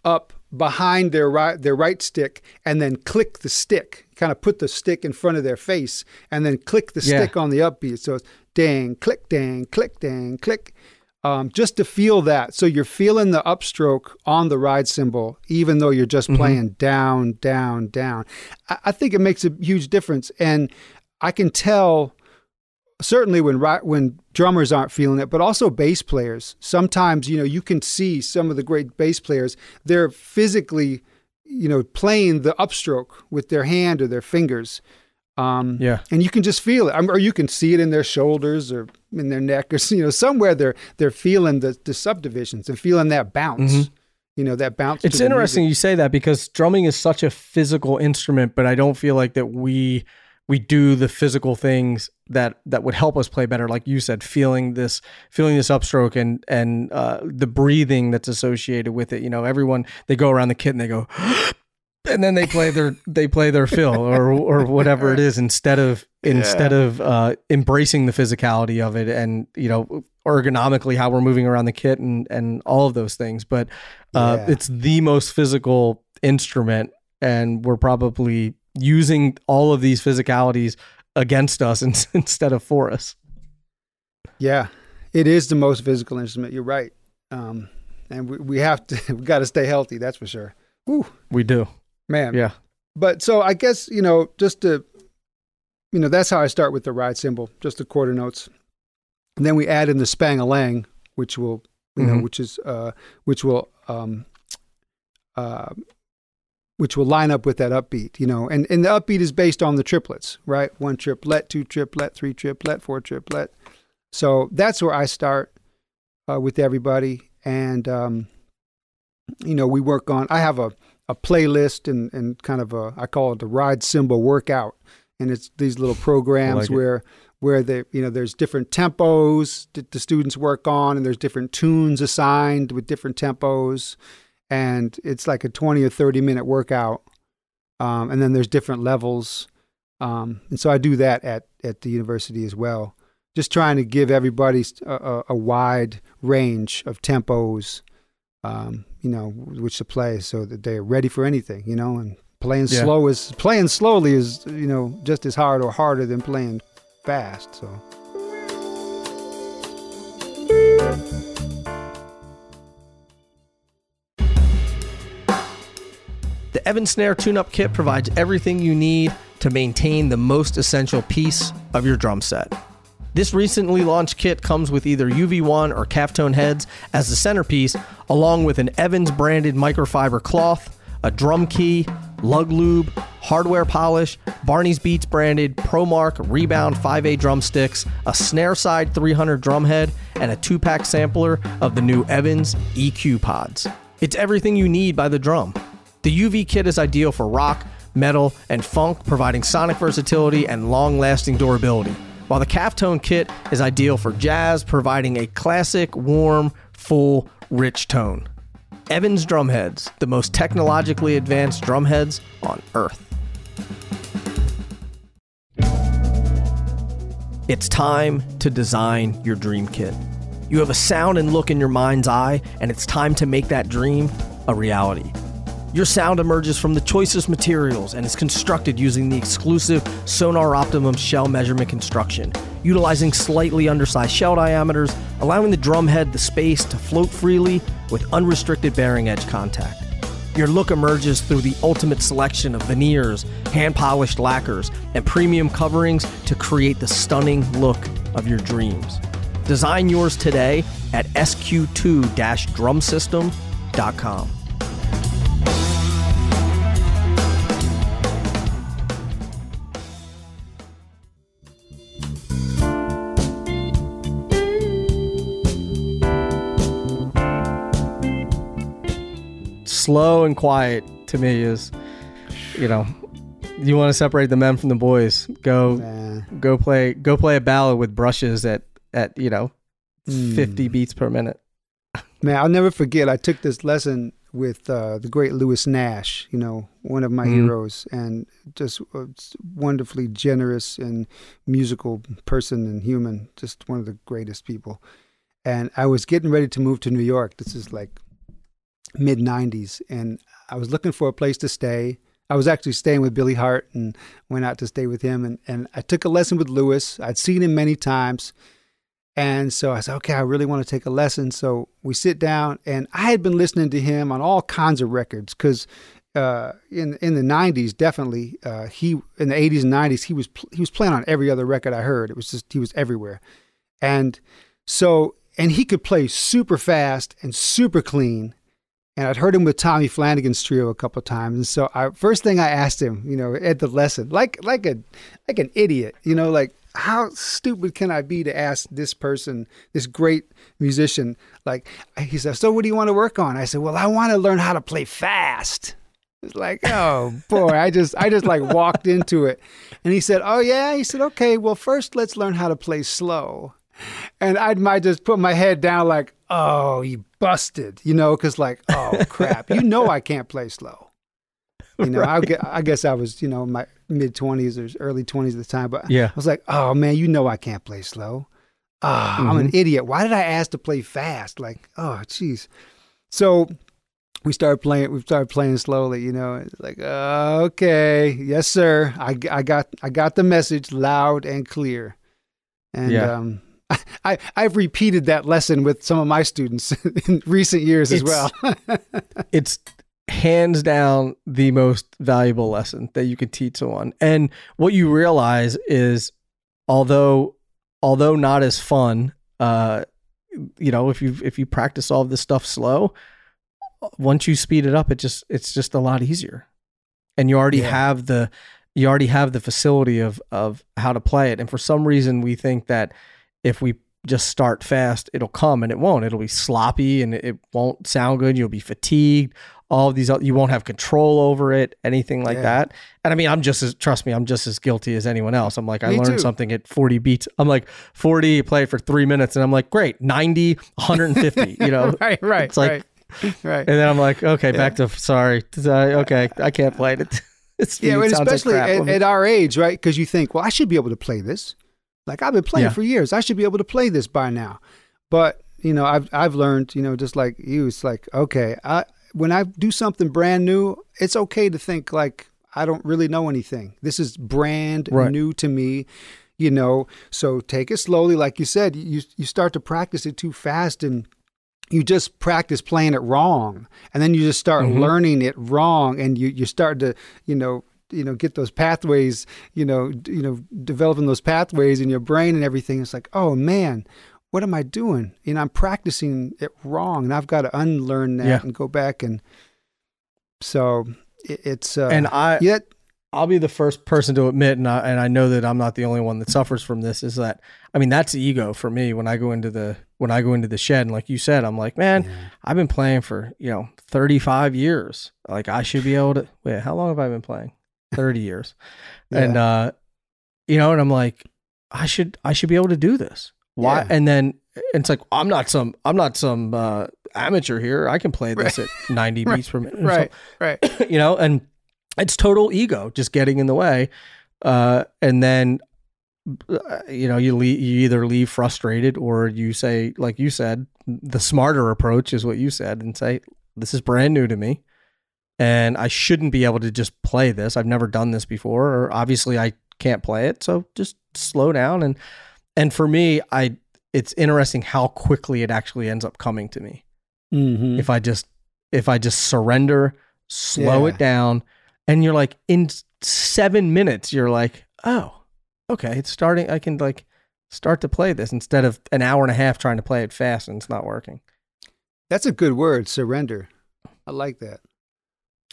up behind their right their right stick and then click the stick. Kind of put the stick in front of their face and then click the Yeah. stick on the upbeat. So it's dang, click, dang, click, dang, click. Um, just to feel that. So you're feeling the upstroke on the ride cymbal, even though you're just Mhm. playing down, down, down. I, I think it makes a huge difference. And I can tell certainly when ri- when drummers aren't feeling it, but also bass players. Sometimes you know you can see some of the great bass players. They're physically, you know, playing the upstroke with their hand or their fingers, um, Yeah. and you can just feel it, or you can see it in their shoulders or in their neck, or you know, somewhere they're they're feeling the the subdivisions and feeling that bounce. Mhm. You know, that bounce. It's interesting you say that because drumming is such a physical instrument, but I don't feel like that we we do the physical things that that would help us play better. Like you said, feeling this feeling this upstroke and and uh, the breathing that's associated with it. You know, everyone they go around the kit and they go. And then they play their they play their fill or or whatever it is instead of instead of uh, embracing the physicality of it and you know ergonomically how we're moving around the kit and and all of those things. But uh, Yeah. it's the most physical instrument, and we're probably using all of these physicalities against us in, instead of for us. Yeah, it is the most physical instrument. You're right, um, and we, we have to we got to stay healthy. That's for sure. Whew, We do, man. yeah. But so I guess you know just to, you know, that's how I start with the ride cymbal, just the quarter notes, and then we add in the spang-a-lang, which will you know Mhm. which is uh, which will um, uh, which will line up with that upbeat, you know, and and the upbeat is based on the triplets, right? One triplet, two triplet, three triplet, four triplet. So that's where I start uh, with everybody, and um, you know, we work on. I have a a playlist and and kind of a I call it the ride cymbal workout, and it's these little programs like it. where where the you know there's different tempos that the students work on, and there's different tunes assigned with different tempos, and it's like a 20 or 30 minute workout, um, and then there's different levels, um, and so I do that at at the university as well. Just trying to give everybody a, a, a wide range of tempos, um, you know, which to play, so that they're ready for anything, you know, and playing Yeah. slow is playing slowly is you know just as hard or harder than playing fast. So The Evans Snare Tune Up Kit provides everything you need to maintain the most essential piece of your drum set. This recently launched kit comes with either UV1 or Calftone heads as the centerpiece, along with an Evans branded microfiber cloth, a drum key, lug lube, hardware polish, Barney's Beats branded ProMark Rebound 5A drumsticks, a snare side 300 drum head, and a two pack sampler of the new Evans EQ pods. It's everything you need by the drum. The UV kit is ideal for rock, metal, and funk, providing sonic versatility and long lasting durability, while the Calftone kit is ideal for jazz, providing a classic, warm, full, rich tone. Evans Drumheads, the most technologically advanced drumheads on earth. It's time to design your dream kit. You have a sound and look in your mind's eye, and it's time to make that dream a reality. Your sound emerges from the choicest materials and is constructed using the exclusive Sonor Optimum shell measurement construction, utilizing slightly undersized shell diameters, allowing the drum head the space to float freely with unrestricted bearing edge contact. Your look emerges through the ultimate selection of veneers, hand polished lacquers, and premium coverings to create the stunning look of your dreams. Design yours today at sq2 drumsystem.com. slow and quiet to me is you know you want to separate the men from the boys go nah. go play go play a ballad with brushes at at you know Hmm. 50 beats per minute man, I'll never forget. I took this lesson with uh, the great Lewis Nash. You know, one of my Mhm. heroes, and just a wonderfully generous and musical person and human. Just one of the greatest people. And I was getting ready to move to New York. This is like mid 90s and I was looking for a place to stay. I was actually staying with Billy Hart and went out to stay with him and, and I took a lesson with Lewis. I'd seen him many times. And so I said, okay, I really want to take a lesson. So we sit down and I had been listening to him on all kinds of records because uh, in in the '90s, definitely uh, he in the '80s and '90s he was pl- he was playing on every other record I heard. It was just he was everywhere, and so and he could play super fast and super clean. And I'd heard him with Tommy Flanagan's trio a couple of times. And so I first thing I asked him, you know, at the lesson, like like a like an idiot, you know, like how stupid can I be to ask this person, this great musician, like he said, so what do you want to work on? I said, well, I want to learn how to play fast. It's like, oh boy, I just I just like walked into it. And he said, "Oh yeah." He said, "Okay, well first let's learn how to play slow." And I might just put my head down like, "Oh, you busted." You know, cuz like, "Oh crap. You know I can't play slow." You know, I, I guess I was, you know, my mid 20s or early 20s at the time, but Yeah. I was like, "Oh man, you know I can't play slow." Ah, I'm an idiot. Why did I ask to play fast? Like, oh, jeez. So we started playing. We started playing slowly. You know, it's like, uh, okay, yes, sir. I, I got I got the message loud and clear. And Yeah. um, I I've repeated that lesson with some of my students in recent years as well. it's hands down the most valuable lesson that you could teach someone. And what you realize is although although not as fun, uh you know, if you if you practice all of this stuff slow, once you speed it up it just it's just a lot easier. And you already Yeah. have the you already have the facility of of how to play it. And for some reason we think that if we just start fast, it'll come and it won't. It'll be sloppy and it won't sound good. You'll be fatigued. All of these, you won't have control over it, anything like Yeah. that. And I mean, I'm just as, trust me, I'm just as guilty as anyone else. I'm like, I learned too. something at 40 beats. I'm like, 40, play it for three minutes. And I'm like, great, 90, 150, you know? right, right, It's like- right, right. And then I'm like, okay, back to, sorry. Uh, Okay, I can't play it. It's, Yeah, it and like especially crap. at, at our age, right? Because you think, well, I should be able to play this. Like I've been playing Yeah. for years, I should be able to play this by now. But you know, I've I've learned, you know, just like you, it's like okay, I when I do something brand new, it's okay to think like I don't really know anything. This is brand Right. new to me. You know, so take it slowly, like you said. You you start to practice it too fast, and you just practice playing it wrong and then you just start Mhm. learning it wrong and you you start to you know you know get those pathways you know d- you know developing those pathways in your brain and everything it's like oh man what am i doing you know i'm practicing it wrong and i've got to unlearn that Yeah. and go back and so it, it's uh and I, yet I'll be the first person to admit, and I, and I know that I'm not the only one that suffers from this. Is that I mean that's ego for me when I go into the when I go into the shed, and like you said, I'm like, man, I've been playing for you know 35 years. Like I should be able to. Wait, how long have I been playing? 30 years, and uh, you know, and I'm like, I should I should be able to do this. Why? Yeah. And then it's like I'm not some I'm not some uh, amateur here. I can play this at 90 Right. beats per minute. right right you know, and it's total ego just getting in the way. Uh, and then, uh, you know, you leave, you either leave frustrated or you say, like you said, the smarter approach is what you said and say, this is brand new to me. And I shouldn't be able to just play this. I've never done this before, or obviously I can't play it. So just slow down. And, and for me, I, it's interesting how quickly it actually ends up coming to me mm-hmm. if I just if I just surrender, slow Yeah. it down, and you're like in seven minutes, you're like, oh, okay, it's starting. I can like start to play this instead of an hour and a half trying to play it fast and it's not working. that's a good word surrender i like that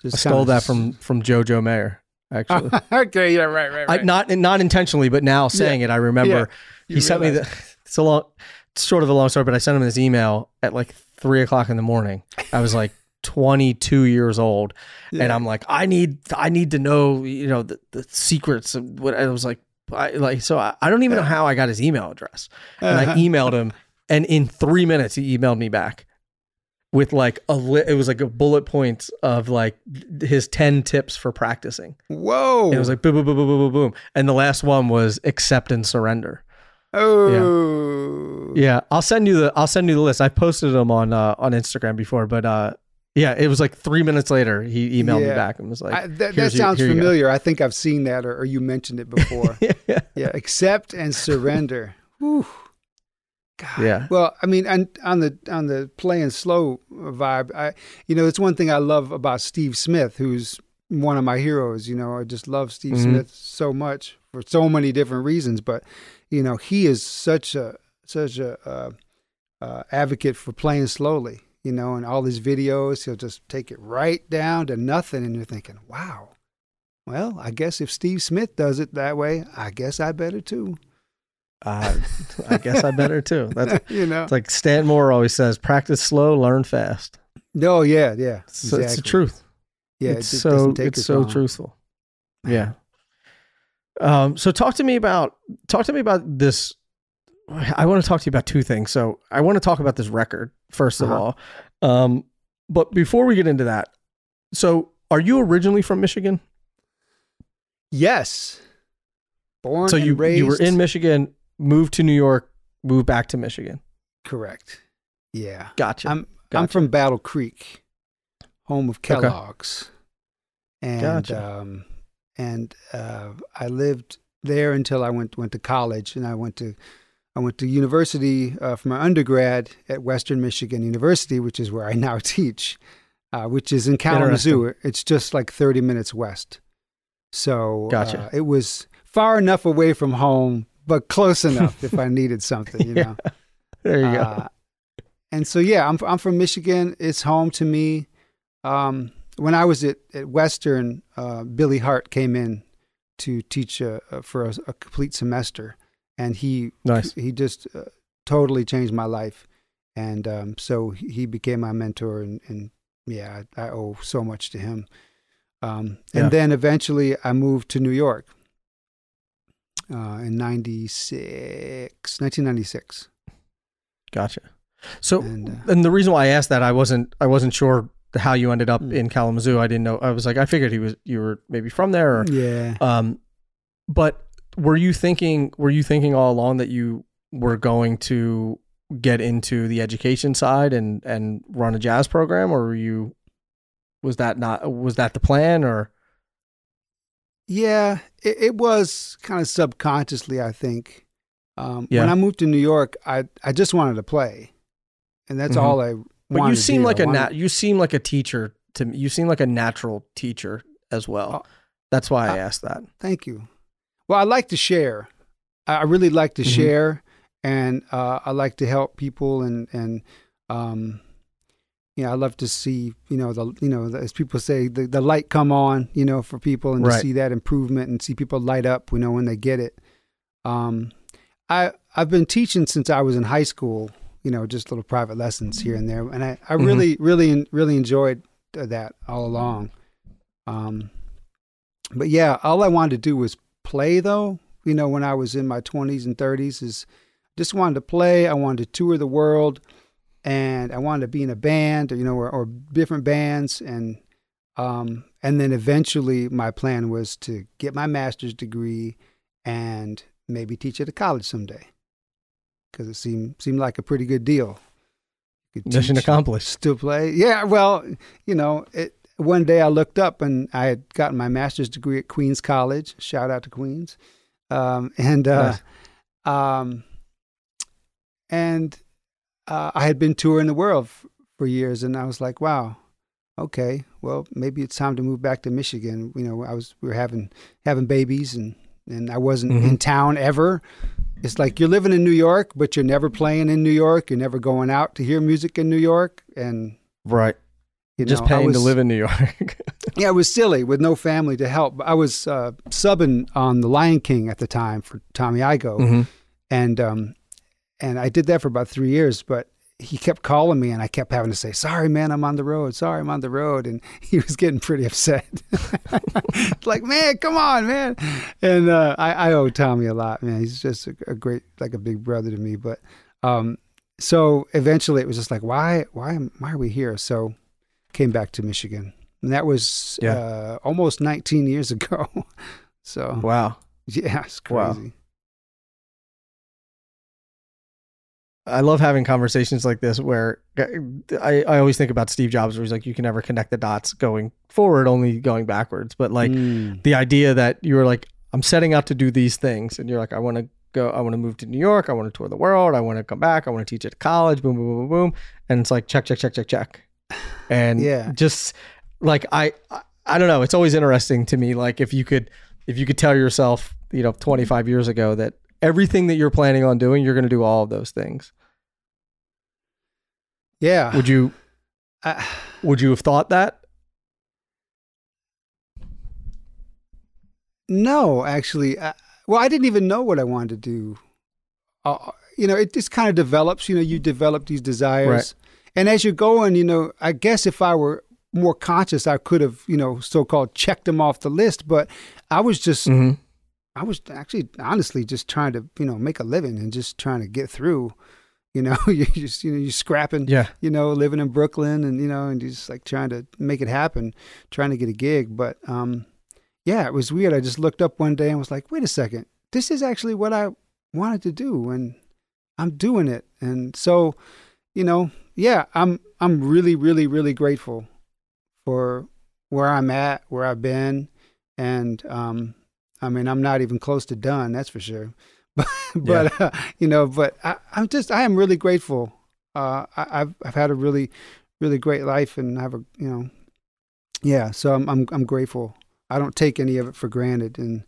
I stole that from from Jojo Mayer actually. okay yeah right right I, not not intentionally, but now saying it, I remember You he sent me the. It's a long, it's sort of a long story, but I sent him this email at like three o'clock in the morning. I was like 22 years old, and I'm like, I need, I need to know, you know, the, the secrets of what I was like, I, like, so I, I don't even know how I got his email address, and I Uh-huh. emailed him, and in three minutes he emailed me back with like a li- it was like a bullet points of like his 10 tips for practicing. Whoa! And it was like boom, boom, boom, boom, boom, boom, boom, and the last one was accept and surrender. oh, Yeah, yeah. I'll send you the I'll send you the list. I posted them on uh, on Instagram before, but uh, yeah, it was like three minutes later he emailed me back and was like, I, that, that "Here's your- sounds here you go." familiar. I think I've seen that, or, or you mentioned it before. yeah, yeah, accept and surrender. Whew. God. Yeah. Well, I mean, on, on the on the playing slow vibe, I you know, it's one thing I love about Steve Smith, who's one of my heroes. You know, I just love Steve Mhm. Smith so much for so many different reasons. But you know, he is such a such a uh, uh, advocate for playing slowly. You know, and all his videos, he'll just take it right down to nothing, and you're thinking, wow. Well, I guess if Steve Smith does it that way, I guess I better too. Uh, I guess I better too. That's you know. it's like Stan Moore always says: practice slow, learn fast. No, yeah, yeah. It's, it's the truth. Yeah, it's it so it's so long. truthful. Yeah. Um, so talk to me about talk to me about this. I want to talk to you about two things. So I want to talk about this record 1st of Uh-huh. all. Um, but before we get into that, so are you originally from Michigan? Yes. Born so you raised. you were in Michigan, moved to New York, moved back to Michigan. Correct. Yeah. Gotcha. I'm I'm from Battle Creek, home of Okay. Kellogg's, and Gotcha. um, and uh, I lived there until I went went to college, and I went to I went to university uh, for my undergrad at Western Michigan University, which is where I now teach, uh, which is in Kalamazoo. It's just like 30 minutes west. So Gotcha. uh, it was far enough away from home, but close enough if I needed something, you Yeah. know. there you go. Uh, and so yeah, I'm I'm from Michigan. It's home to me. Um, when I was at, at Western, uh, Billy Hart came in to teach uh, uh, for a, a complete semester, and he Nice. he just uh, totally changed my life. And um, so he he became my mentor, and, and yeah, I, I owe so much to him. Um, and Yeah. then eventually I moved to New York uh, in 96, 1996. Gotcha. So, And, uh, and the reason why I asked that, I wasn't, I wasn't sure how you ended up Mm. in Kalamazoo. I didn't know. I was like, I figured he was, you were maybe from there, or, yeah. um, but were you thinking, were you thinking all along that you were going to get into the education side and and run a jazz program, or were you, was that not, was that the plan, or Yeah, it, it was kind of subconsciously, I think. Um, Yeah. When I moved to New York, I I just wanted to play, and that's Mhm. all I. But you seem like I a wanted- nat- you seem like a teacher to me. You seem like a natural teacher as well. Oh. That's why I Uh, asked that. Thank you. Well, I like to share. I I really like to Mhm. share, and uh, I like to help people, and and um, you know, I love to see you know the you know the, as people say the the light come on you know for people, and Right. to see that improvement, and see people light up you know when they get it. Um, I I've been teaching since I was in high school. You know, just little private lessons here and there, and I I Mhm. really really really enjoyed that all along. Um, but yeah, all I wanted to do was play though. You know, when I was in my 20s and 30s, is just wanted to play. I wanted to tour the world, and I wanted to be in a band, or, you know, or, or different bands, and um, and then eventually my plan was to get my master's degree and maybe teach at a college someday, because it seemed seemed like a pretty good deal. Mission teach- accomplished. still play. Yeah, well, you know, it, one day I looked up and I had gotten my master's degree at Queens College. Shout out to Queens. Um, and uh, um, and uh, I had been touring the world f- for years, and I was like, wow, okay, well, maybe it's time to move back to Michigan. You know, I was we were having having babies, and and I wasn't Mhm. in town ever. It's like you're living in New York, but you're never playing in New York. You're never going out to hear music in New York, and Right. you Just know, paying to live in New York. Yeah, it was silly with no family to help. I was uh, subbing on The Lion King at the time for Tommy Igoe, Mhm. and um, and I did that for about three years. But he kept calling me, and I kept having to say, "Sorry, man, I'm on the road. Sorry, I'm on the road," and he was getting pretty upset. like, man, come on, man. And uh, I, I owe Tommy a lot, man. He's just a, a great, like a big brother to me. But um, so eventually, it was just like, why, why, why are we here? So came back to Michigan. And that was Yeah. uh, almost 19 years ago. so, Wow. yeah, it's Wow. I love having conversations like this where I, I always think about Steve Jobs, where he's like, you can never connect the dots going forward, only going backwards. But like Mm. the idea that you were like, I'm setting out to do these things, and you're like, I want to go, I want to move to New York, I want to tour the world, I want to come back, I want to teach at college, boom, boom, boom, boom, and it's like check, check, check, check, check, and Yeah. just like I, I, I don't know, it's always interesting to me, like if you could, if you could tell yourself, you know, 25 years ago that everything that you're planning on doing, you're going to do all of those things. yeah. Would you, I, would you have thought that? no, actually. I, well, I didn't even know what I wanted to do. Uh, you know, it just kind of develops. You know, you develop these desires. Right. And as you're going, you know, I guess if I were more conscious, I could have, you know, so called checked them off the list. But I was just Mm-hmm. I was actually honestly just trying to, you know, make a living and just trying to get through. You know, you just you know, you're scrapping, Yeah. you know, living in Brooklyn and you know, and just like trying to make it happen, trying to get a gig. But um yeah, it was weird. I just looked up one day and was like, wait a second, this is actually what I wanted to do and I'm doing it. And so, you know, yeah, I'm I'm really, really, really grateful for where I'm at, where I've been, and um, I mean, I'm not even close to done. That's for sure. But, but uh, you know, but I, I'm just, I am really grateful. Uh, I, I've, I've had a really, really great life, and I have a, you know, yeah. So I'm, I'm, I'm grateful. I don't take any of it for granted, and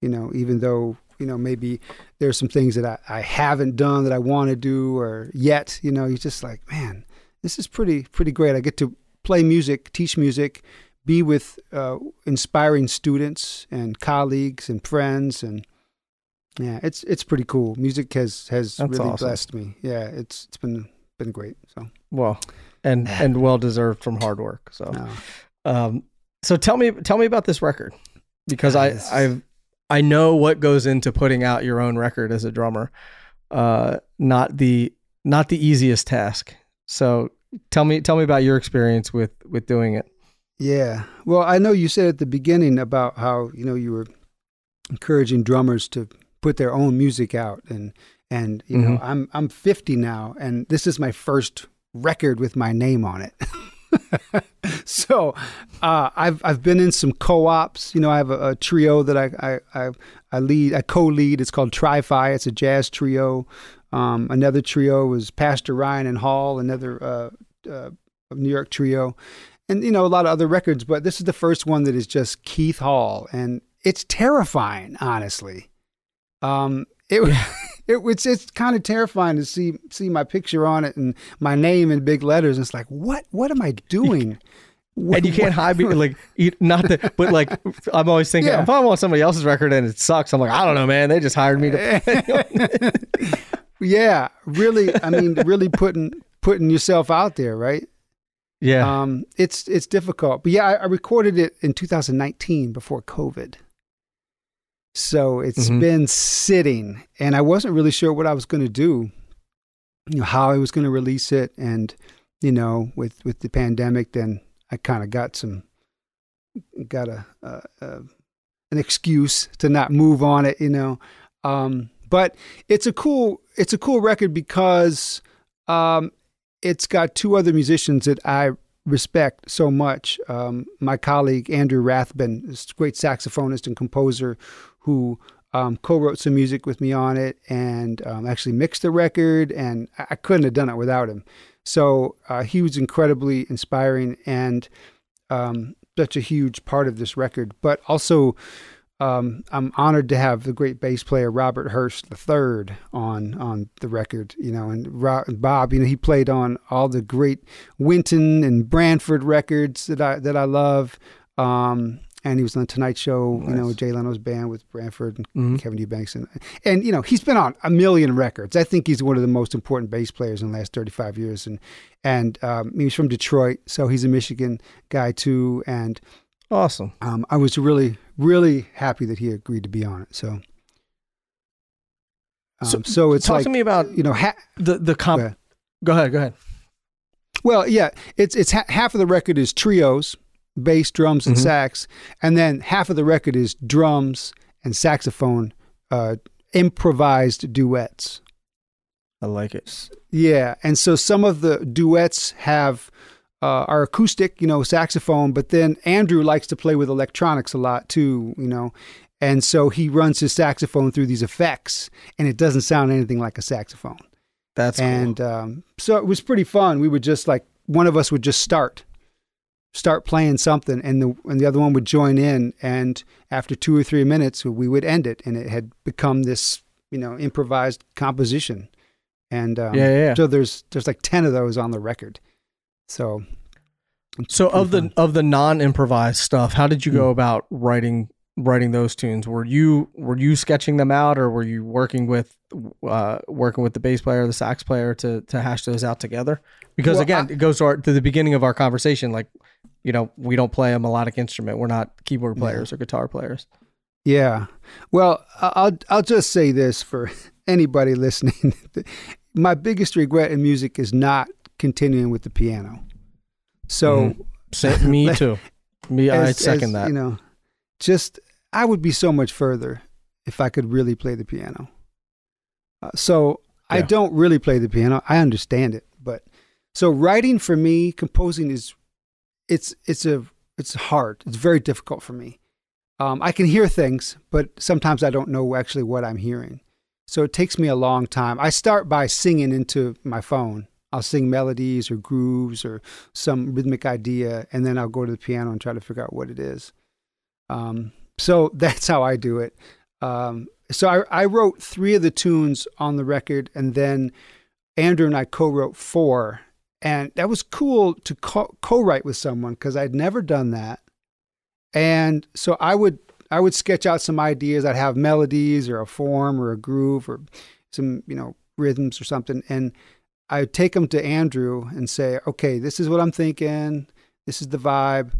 you know, even though you know maybe there's some things that I, I haven't done that I want to do or yet, you know, you're just like, man, this is pretty, pretty great. I get to play music, teach music, be with uh, inspiring students and colleagues and friends, and Yeah, it's it's pretty cool. Music has has That's really awesome. blessed me. Yeah, it's it's been been great. So Well, and and well deserved from hard work. So, no. um, so tell me tell me about this record because I I I know what goes into putting out your own record as a drummer. Uh, not the not the easiest task. So tell me tell me about your experience with with doing it. Yeah. Well, I know you said at the beginning about how, you know, you were encouraging drummers to put their own music out and and you know, Mhm. I'm I'm 50 now and this is my first record with my name on it. so, uh, I've I've been in some co-ops. You know, I have a, a trio that I I I, I lead, I co-lead. It's called Tri-Fi. It's a jazz trio. Um, another trio was Pastor Ryan and Hall. Another uh, uh, New York trio and you know a lot of other records, but this is the first one that is just Keith Hall, and it's terrifying, honestly. Um, it, it it's it's kind of terrifying to see see my picture on it and my name in big letters. And it's like, what what am I doing? and you can't hide me like not that but like i'm always thinking Yeah. if i'm on somebody else's record and it sucks i'm like i don't know man they just hired me to yeah, really. I mean, really putting putting yourself out there, right? Yeah Um, it's it's difficult, but yeah, I, I recorded it in 2019 before COVID, so it's Mhm. been sitting, and I wasn't really sure what I was going to do, you know, how I was going to release it, and you know, with with the pandemic, then I kind of got some got a, uh uh an excuse to not move on it, you know. Um, but it's a cool it's a cool record because um, it's got two other musicians that I respect so much. Um, my colleague Andrew Rathbun, great saxophonist and composer, who um, co-wrote some music with me on it and um, actually mixed the record, and I I couldn't have done it without him. So uh, he was incredibly inspiring and um, such a huge part of this record. But also, um, I'm honored to have the great bass player Robert Hurst III on on the record. You know, and Ro- Bob, you know, he played on all the great Wynton and Branford records that I that I love. Um, and he was on the Tonight Show, you know, Nice. Jay Leno's band with Branford and Mhm. Kevin Eubanks, and and you know, he's been on a million records. I think he's one of the most important bass players in the last 35 years, and and um, he's from Detroit, so he's a Michigan guy too, and awesome um, I was really, really happy that he agreed to be on it. So, um, So, so, it's talk like to me about you know, ha- the the comp Go ahead. go ahead go ahead well, yeah, it's it's ha- half of the record is trios, bass, drums, and Mhm. sax, and then half of the record is drums and saxophone, uh, improvised duets. i like it Yeah, and so some of the duets have uh, are acoustic, you know, saxophone, but then Andrew likes to play with electronics a lot too, you know, and so he runs his saxophone through these effects, and it doesn't sound anything like a saxophone. that's cool. and um, so it was pretty fun. We would just like one of us would just start, start playing something, and the and the other one would join in, and after two or three minutes, we would end it, and it had become this, you know, improvised composition. And um, yeah yeah, yeah. so there's there's like ten of those on the record. So so of the of the non-improvised stuff how did you go Mm. about writing writing those tunes? Were you were you sketching them out or were you working with uh working with the bass player the sax player to to hash those out together? Because Well, again I- it goes to, our, to the beginning of our conversation like you know we don't play a melodic instrument. We're not keyboard Yeah. players or guitar players. Yeah, well, I'll I'll just say this for anybody listening: my biggest regret in music is not continuing with the piano. So Sa- me too me i second as, that You know, just I would be so much further if I could really play the piano. Uh, so I don't really play the piano. I understand it, but so writing for me, composing is it's it's a it's hard. It's very difficult for me. Um, I can hear things, but sometimes I don't know actually what I'm hearing. So it takes me a long time. I start by singing into my phone. I'll sing melodies or grooves or some rhythmic idea, and then I'll go to the piano and try to figure out what it is. Um, so that's how I do it. Um, so I, I wrote three of the tunes on the record, and then Andrew and I co-wrote four, and that was cool to co- co-write with someone because I'd never done that. And so I would I would sketch out some ideas. I'd have melodies or a form or a groove or some you know rhythms or something, and I would take them to Andrew and say, okay, this is what I'm thinking. This is the vibe,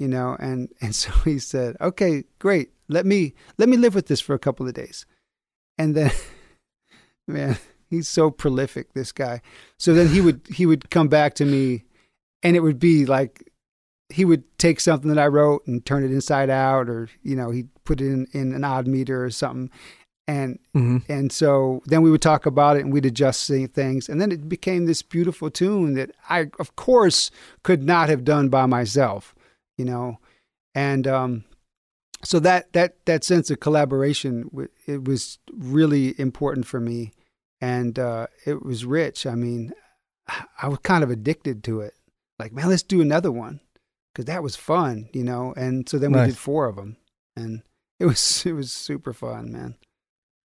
you know. And and so he said, okay, great. Let me let me live with this for a couple of days, and then, man, he's so prolific, this guy. So then he would he would come back to me, and it would be like he would take something that I wrote and turn it inside out, or you know, he'd put it in, in an odd meter or something. And Mm-hmm. and so then we would talk about it and we'd adjust things, and then it became this beautiful tune that I, of course, could not have done by myself, you know. And um, so that that that sense of collaboration, it was really important for me, and uh, it was rich. I mean, I was kind of addicted to it. Like, man, let's do another one because that was fun, you know. And so then we did four of them, and it was it was super fun, man.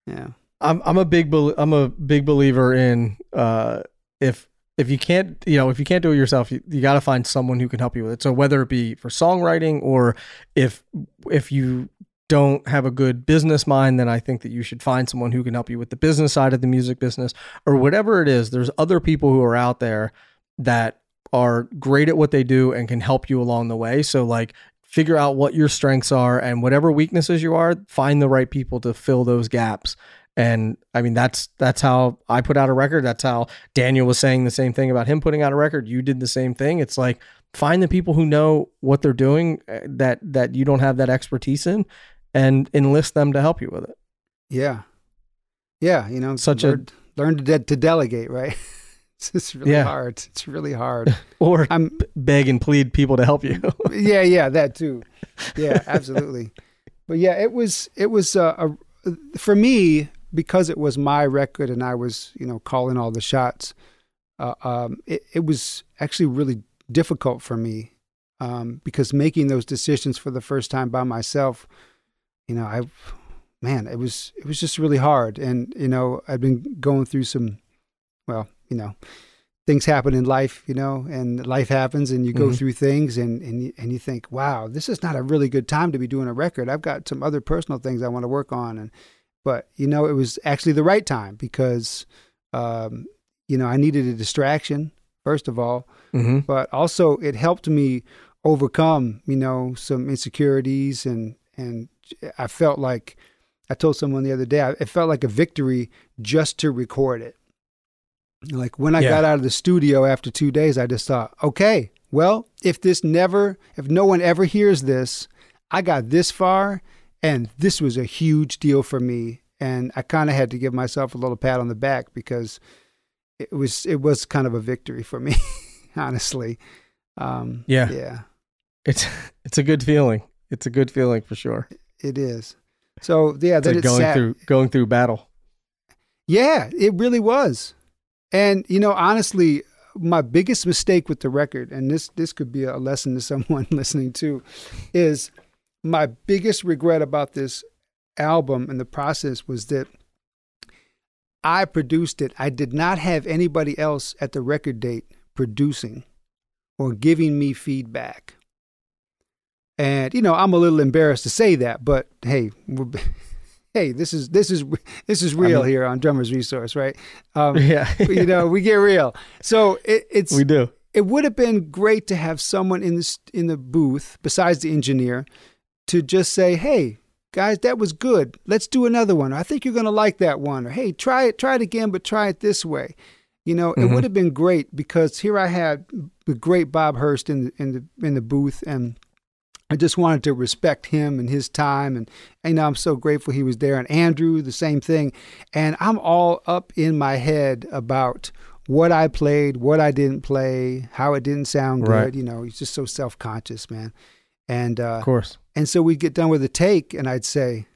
Yeah. I'm I'm a big bel I'm a big believer in uh if if you can't you know if you can't do it yourself you, you got to find someone who can help you with it. So whether it be for songwriting or if if you don't have a good business mind then I think that you should find someone who can help you with the business side of the music business or whatever it is. There's other people who are out there that are great at what they do and can help you along the way. So like figure out what your strengths are and whatever weaknesses you are find the right people to fill those gaps and i mean that's that's how i put out a record that's how daniel was saying the same thing about him putting out a record you did the same thing it's like find the people who know what they're doing uh, that that you don't have that expertise in and enlist them to help you with it Yeah. Yeah. You know, Such a- learn, learn to, de- to delegate, right? it's really Yeah. hard. It's really hard. or I'm, beg and plead people to help you yeah, yeah, that too. Yeah, absolutely. but yeah, it was, it was, uh, a, for me, because it was my record and I was, you know, calling all the shots, uh, um, it, it was actually really difficult for me um, because making those decisions for the first time by myself, you know, I, man, it was it was just really hard, and you know, I'd been going through some, well, you know, things happen in life, you know, and life happens, and you go Mhm. through things, and and you, and you think, wow, this is not a really good time to be doing a record. I've got some other personal things I want to work on, and but you know, it was actually the right time because, um, you know, I needed a distraction first of all, mm-hmm. but also it helped me overcome, you know, some insecurities and and I felt like I told someone the other day, it felt like a victory just to record it. Like when I Yeah. got out of the studio after 2 days, I just thought, okay, well, if this never if no one ever hears this, I got this far and this was a huge deal for me and I kind of had to give myself a little pat on the back because it was it was kind of a victory for me, honestly. Um, Yeah. yeah, it's it's a good feeling it's a good feeling for sure it is. So yeah, it's then like it's going sad. through going through battle Yeah, it really was. And you know, honestly, my biggest mistake with the record, and this this could be a lesson to someone listening too, is my biggest regret about this album and the process was that I produced it. I did not have anybody else at the record date producing or giving me feedback. And you know, I'm a little embarrassed to say that, but hey, hey, this is this is this is real mean- here on Drummers Resource, right? Um, yeah you know, we get real. So it, it's we do it would have been great to have someone in the in the booth besides the engineer to just say, "Hey, guys, that was good. Let's do another one. I think you're going to like that one." Or, "Hey, try it, try it again, but try it this way." You know, it Mhm. would have been great because here I had the great Bob Hurst in the in the in the booth and I just wanted to respect him and his time and, and you know I'm so grateful he was there and Andrew the same thing and I'm all up in my head about what I played, what I didn't play, how it didn't sound good. Right. You know, he's just so self conscious, man. And uh, of course and so we'd get done with a take, and I'd say,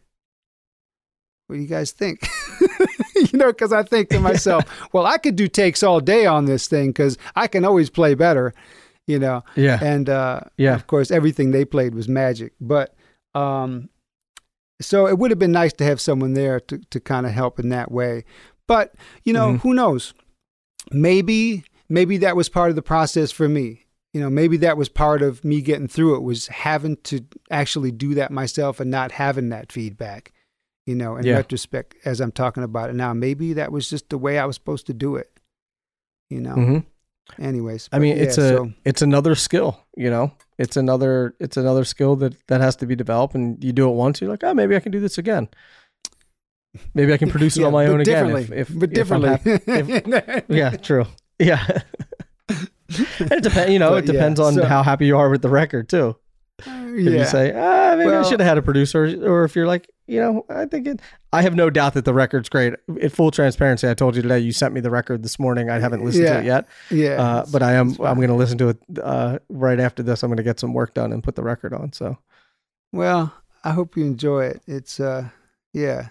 "What do you guys think?" you know, because I think to myself, "Well, I could do takes all day on this thing because I can always play better." You know, yeah and uh, Yeah. of course, everything they played was magic. But um, so it would have been nice to have someone there to to kind of help in that way. But you know, Mhm. who knows? Maybe maybe that was part of the process for me. you know, maybe that was part of me getting through it was having to actually do that myself and not having that feedback. You know, in Yeah. retrospect, as I'm talking about it now, maybe that was just the way I was supposed to do it. You know. hmm Anyways, I mean, yeah, it's a so- it's another skill. You know, it's another it's another skill that that has to be developed, and you do it once, you're like, oh, maybe I can do this again. Maybe I can produce it Yeah, on my own again. differently, If, if, but if I'm differently. yeah, true. Yeah. it depends. You know, But it depends yeah, on so- how happy you are with the record too. If you say, ah, maybe I should have had a producer, or if you're like, you know, I think it. I have no doubt that the record's great. In full transparency, I told you today. You sent me the record this morning. I haven't listened to it yet, yeah. uh, but I am. I'm going to listen to it uh, right after this. I'm going to get some work done and put the record on. So Well, I hope you enjoy it. It's uh yeah.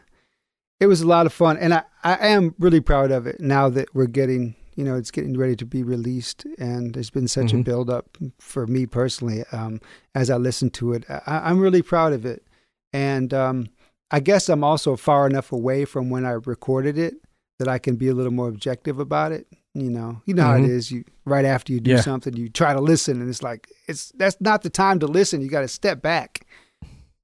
It was a lot of fun and I, I am really proud of it now that we're getting you know, it's getting ready to be released and there's been such a Mhm. build up for me personally, um, as I listen to it. I, I'm really proud of it. And um I guess I'm also far enough away from when I recorded it that I can be a little more objective about it. You know, you know how Mhm. it is. You right after you do Yeah. something, you try to listen, and it's like it's that's not the time to listen. You got to step back,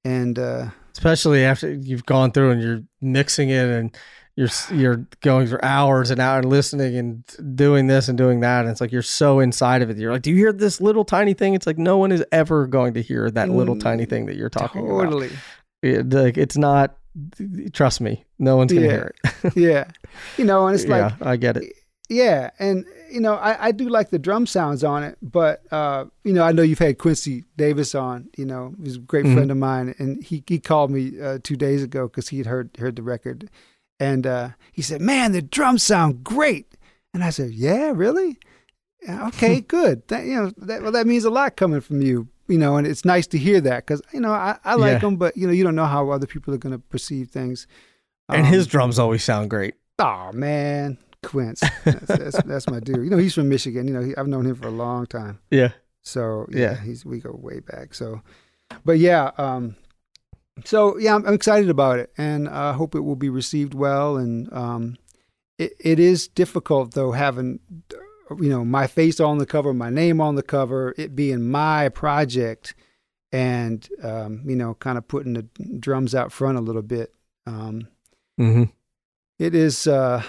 and uh, especially after you've gone through and you're mixing it and you're you're going for hours and hours listening and doing this and doing that and it's like you're so inside of it you're like do you hear this little tiny thing it's like no one is ever going to hear that little Mm, tiny thing that you're talking about totally, It- like it's not trust me no one's gonna Yeah. hear it yeah, you know, and it's like yeah i get it Yeah, and you know, I, I do like the drum sounds on it, but uh, you know, I know you've had Quincy Davis on. You know, he's a great Mhm. friend of mine, and he he called me uh, two days ago because he had heard heard the record, and uh, he said, "Man, the drums sound great." And I said, "Yeah, really? Okay, good. That, you know, that, well, that means a lot coming from you. You know, and it's nice to hear that because you know I, I like Yeah. them, but you know, you don't know how other people are going to perceive things. and Um, his drums always sound great Oh man, Quince, that's, that's, that's my dude. You know, he's from Michigan. You know, he, I've known him for a long time. yeah So yeah, Yeah. he's we go way back. So, but yeah, um, so yeah, I'm, I'm excited about it, and I hope it will be received well. And um, it it is difficult though having you know my face on the cover, my name on the cover, it being my project, and um, you know, kind of putting the drums out front a little bit. Um, mm-hmm. it is uh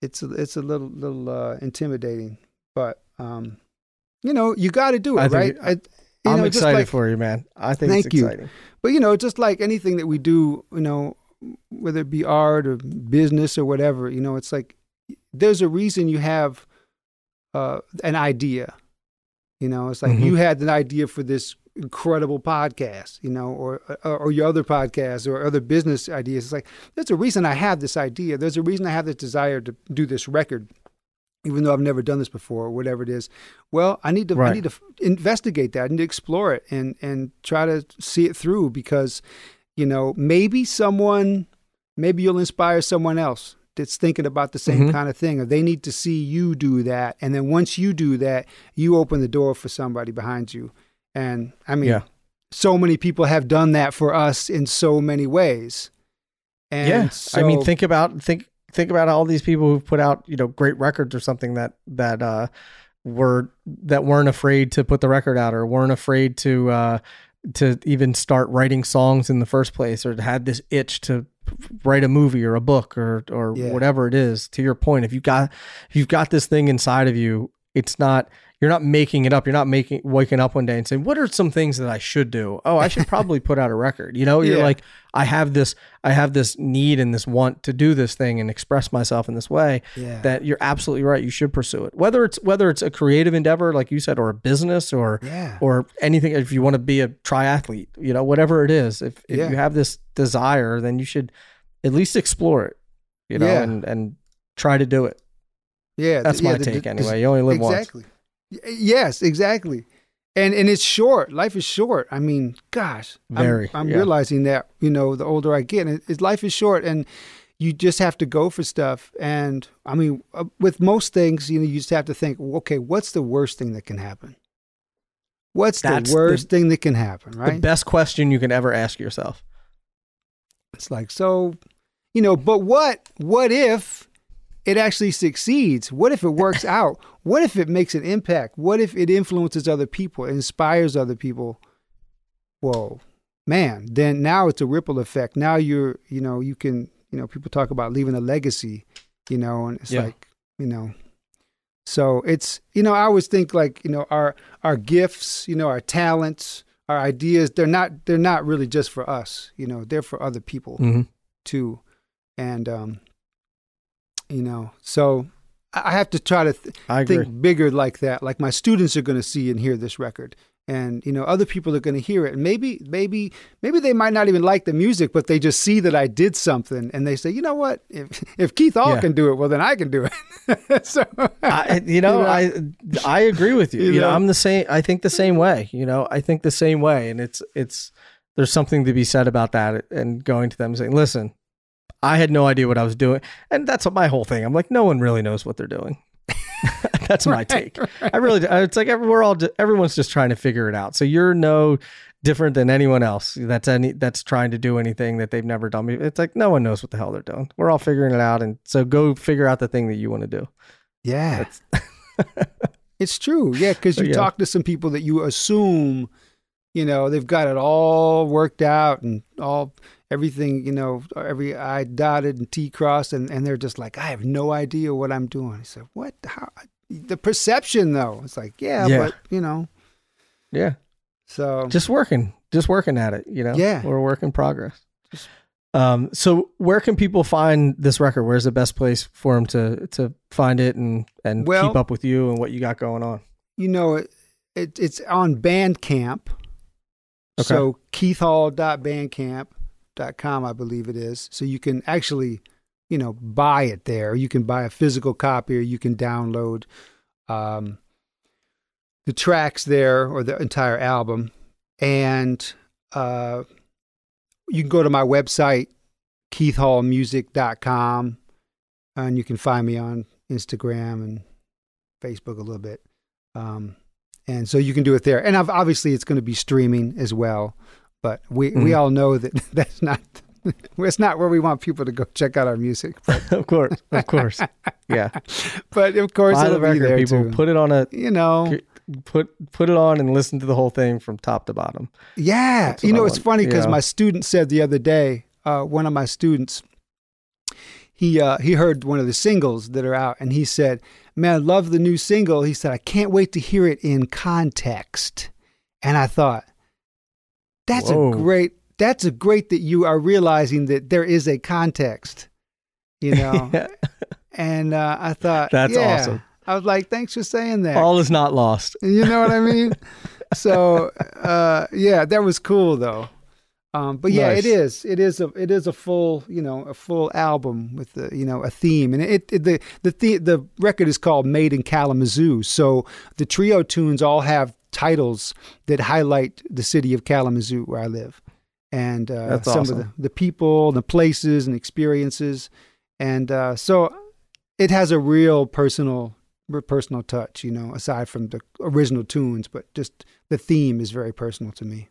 it's a, it's a little little uh intimidating but um you know you got to do it I right I, you i'm know, excited like- for you man. I think Thank it's you. but you know just like anything that we do you know whether it be art or business or whatever you know it's like there's a reason you have uh an idea. You know it's like Mhm. you had an idea for this incredible podcast you know or, or or your other podcasts or other business ideas. It's like there's a reason i have this idea. There's a reason i have this desire to do this record even though i've never done this before or whatever it is. Well i need to i need to investigate that. I need to explore it and and try to see it through because you know maybe someone maybe you'll inspire someone else that's thinking about the same Mhm. kind of thing or they need to see you do that. And then once you do that you open the door for somebody behind you. And i mean Yeah. so many people have done that for us in so many ways. And yeah. I mean think about think think about all these people who've put out you know great records or something that that uh were that weren't afraid to put the record out or weren't afraid to uh to even start writing songs in the first place or had this itch to write a movie or a book or or Yeah. whatever it is to your point if you got if you've got this thing inside of you it's not you're not making it up. You're not making waking up one day and saying what are some things that I should do? Oh I should probably put out a record. You know you're Yeah. like I have this I have this need and this want to do this thing and express myself in this way yeah. that you're absolutely right. You should pursue it. Whether it's whether it's a creative endeavor like you said or a business or yeah. or anything if you want to be a triathlete you know whatever it is if, if Yeah. you have this desire then you should at least explore it you know and and try to do it. Yeah that's my the- take the- anyway. you only live once. Exactly yes exactly and and it's short life is short i mean gosh I'm- i'm, yeah. realizing that you know the older i get and it's life is short and you just have to go for stuff and i mean uh, with most things you know you just have to think okay what's the worst thing that can happen what's That's the the- worst thing that can happen Right. the best question you can ever ask yourself It's like so, you know. But what? What if it actually succeeds? What if it works out? What if it makes an impact? What if it influences other people, inspires other people? Whoa, man! Then now it's a ripple effect. Now you're, you know, you can, you know, people talk about leaving a legacy, you know, and it's Yeah. like, you know, so it's, you know, I always think like, you know, our our gifts, you know, our talents, our ideas, they're not they're not really just for us, you know, they're for other people hmm too. And um you know, so I have to try to th- I think bigger like that. Like my students are going to see and hear this record. And you know, other people are going to hear it. And maybe maybe maybe they might not even like the music, but they just see that I did something and they say, "You know what? If if Keith Hall Yeah. can do it, well then I can do it." so I, you know, I I agree with you. You You, know, know? I'm the same. I think the same way. You know, I think the same way, and it's it's there's something to be said about that. And going to them and saying, "Listen, I had no idea what I was doing," and that's my whole thing. I'm like, no one really knows what they're doing. that's my take. I really, it's like we're all everyone's just trying to figure it out. So you're no different than anyone else that's any that's trying to do anything that they've never done. It's like no one knows what the hell they're doing. We're all figuring it out, and so go figure out the thing that you want to do. Yeah. It's true. Yeah, because you Yeah. talk to some people that you assume, you know, they've got it all worked out and all everything, you know, every I dotted and T crossed, and, and they're just like, I have no idea what I'm doing. I said, What? How? The perception, though, it's like, yeah, Yeah. but you know, Yeah. so just working just working at it you know Yeah. we're a work in progress um so where can people find this record where's the best place for them to to find it and and Well- keep up with you and what you got going on you know, it, it it's on Bandcamp. Okay. So keithhall.bandcamp.com, I believe it is. So you can actually, you know, buy it there. You can buy a physical copy or you can download um, the tracks there or the entire album. And uh, you can go to my website, keithhallmusic.com, and you can find me on Instagram and Facebook a little bit. Um, and so you can do it there. And ob- obviously, it's going to be streaming as well. But we, we Mhm. all know that that's not it's not where we want people to go check out our music. But, of course of course yeah but of course, buy the it'll be record there people too. put it on a you know, put put it on and listen to the whole thing from top to bottom yeah. You know, I it's want. funny because my student said the other day, uh, one of my students, he uh, he heard one of the singles that are out, and he said, "Man, I love the new single." He said, "I can't wait to hear it in context." And I thought, that's Whoa. a great. That's a great that you are realizing that there is a context. You know, and uh, I thought That's yeah. awesome. I was like, "Thanks for saying that." all is not lost You know what I mean? so uh, yeah, that was cool though. Um, but yeah, Nice. it is. It is a it is a full you know a full album with the you know a theme, and it, it the the the the record is called Made in Kalamazoo. So the trio tunes all have titles that highlight the city of Kalamazoo where I live, and uh, some awesome. of the the people, the places, and experiences, and uh, so it has a real personal personal touch, you know, aside from the original tunes, but just the theme is very personal to me.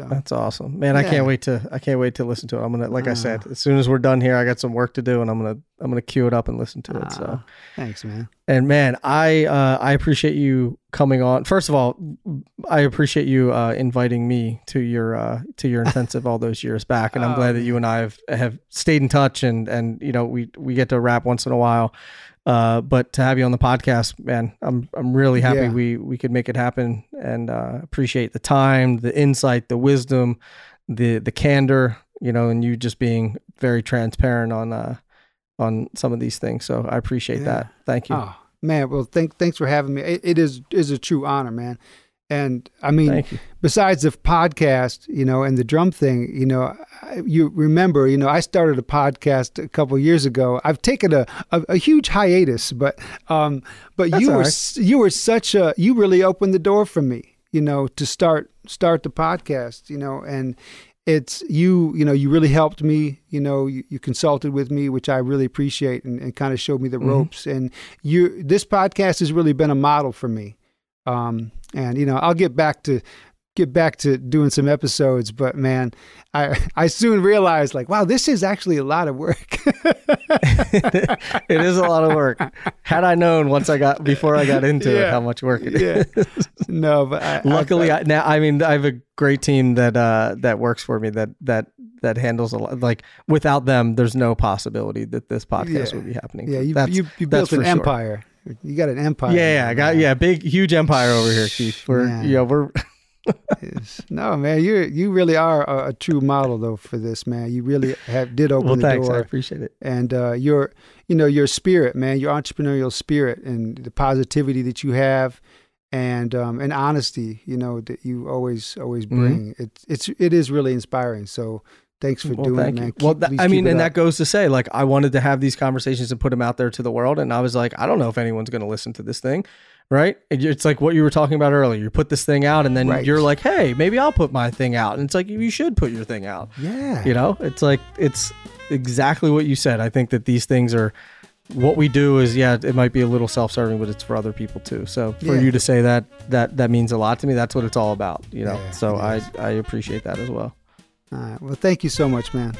So That's awesome, man! I can't wait to I can't wait to listen to it. I'm gonna, like I Ah. said, as soon as we're done here, I got some work to do, and I'm gonna I'm gonna cue it up and listen to it. So, Ah, thanks, man. and man, I uh, I appreciate you coming on. First of all, I appreciate you uh, inviting me to your uh, to your intensive all those years back, and I'm Oh, glad that you and I have have stayed in touch, and and you know we we get to rap once in a while. Uh, but to have you on the podcast, man, I'm I'm really happy Yeah. we we could make it happen, and uh, appreciate the time, the insight, the wisdom, the the candor, you know, and you just being very transparent on uh on some of these things. So I appreciate Yeah. that. Thank you. Oh man, well, thank thanks for having me. It, it is is a true honor, man. And I mean, besides the podcast, you know, and the drum thing, you know, you remember, you know, I started a podcast a couple of years ago. I've taken a, a, a huge hiatus, but um, but That's you were right. you were such a you really opened the door for me, you know, to start start the podcast, you know, and it's you, you know, you really helped me, you know, you, you consulted with me, which I really appreciate, and, and kind of showed me the Mhm. ropes. And you, this podcast has really been a model for me. Um, and you know, I'll get back to get back to doing some episodes, but man, I I soon realized like, wow, this is actually a lot of work. it is a lot of work. Had I known once I got before I got into it how much work it yeah. is. No, but I, Luckily, I, I, now I mean I have a great team that uh, that works for me that that that handles a lot. Like without them, there's no possibility that this podcast Yeah. would be happening. yeah, you That's- you, you built an sure. You got an empire. Yeah, yeah, I got yeah, big huge empire over here, Keith. We're Man. yeah, we're No, man, you you really are a, a true model though for this, man. You really have did open well. the Thanks, I appreciate it. and uh, your you know your spirit man your entrepreneurial spirit and the positivity that you have and um, and honesty you know that you always always Mhm. bring it's it's it is really inspiring so thanks for Well, doing thank. Keep- well, th- I mean, and up. that goes to say, like, I wanted to have these conversations and put them out there to the world, and I was like, I don't know if anyone's going to listen to this thing, right? It's like what you were talking about earlier. You put this thing out, and then Right. you're like, hey, maybe I'll put my thing out, and it's like you should put your thing out. yeah You know, it's like it's exactly what you said. I think that these things are. What we do is, yeah, it might be a little self-serving, but it's for other people too. So for Yeah. you to say that, that that means a lot to me. That's what it's all about, you know. Yeah, so I. I appreciate that as well. All right well thank you so much man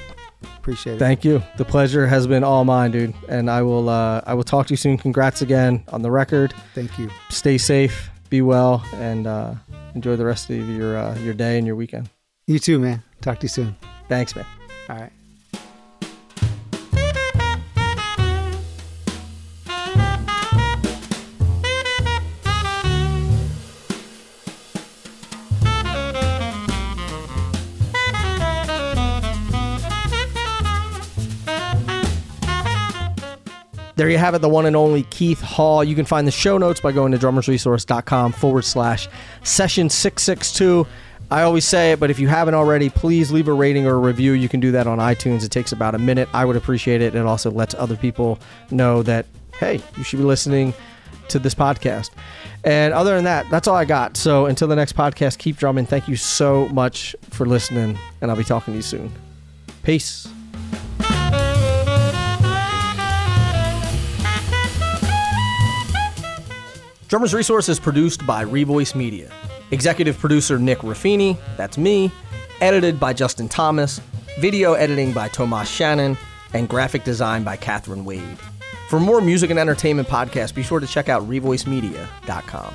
appreciate it Thank you. The pleasure has been all mine, dude. And I will uh, I will talk to you soon. Congrats again on the record. thank you Stay safe, be well, and uh, enjoy the rest of your uh, your day and your weekend. you too man talk to you soon Thanks, man. all right There you have it, the one and only Keith Hall. You can find the show notes by going to drummersresource.com forward slash session 662. I always say it, but if you haven't already, please leave a rating or a review. You can do that on iTunes. It takes about a minute. I would appreciate it. It also lets other people know that, hey, you should be listening to this podcast. And other than that, that's all I got. So until the next podcast, keep drumming. Thank you so much for listening, and I'll be talking to you soon. Peace. Drummers Resource is produced by Revoice Media. Executive producer Nick Ruffini, that's me. Edited by Justin Thomas. Video editing by Tomas Shannon. And graphic design by Catherine Wade. For more music and entertainment podcasts, be sure to check out revoicemedia.com.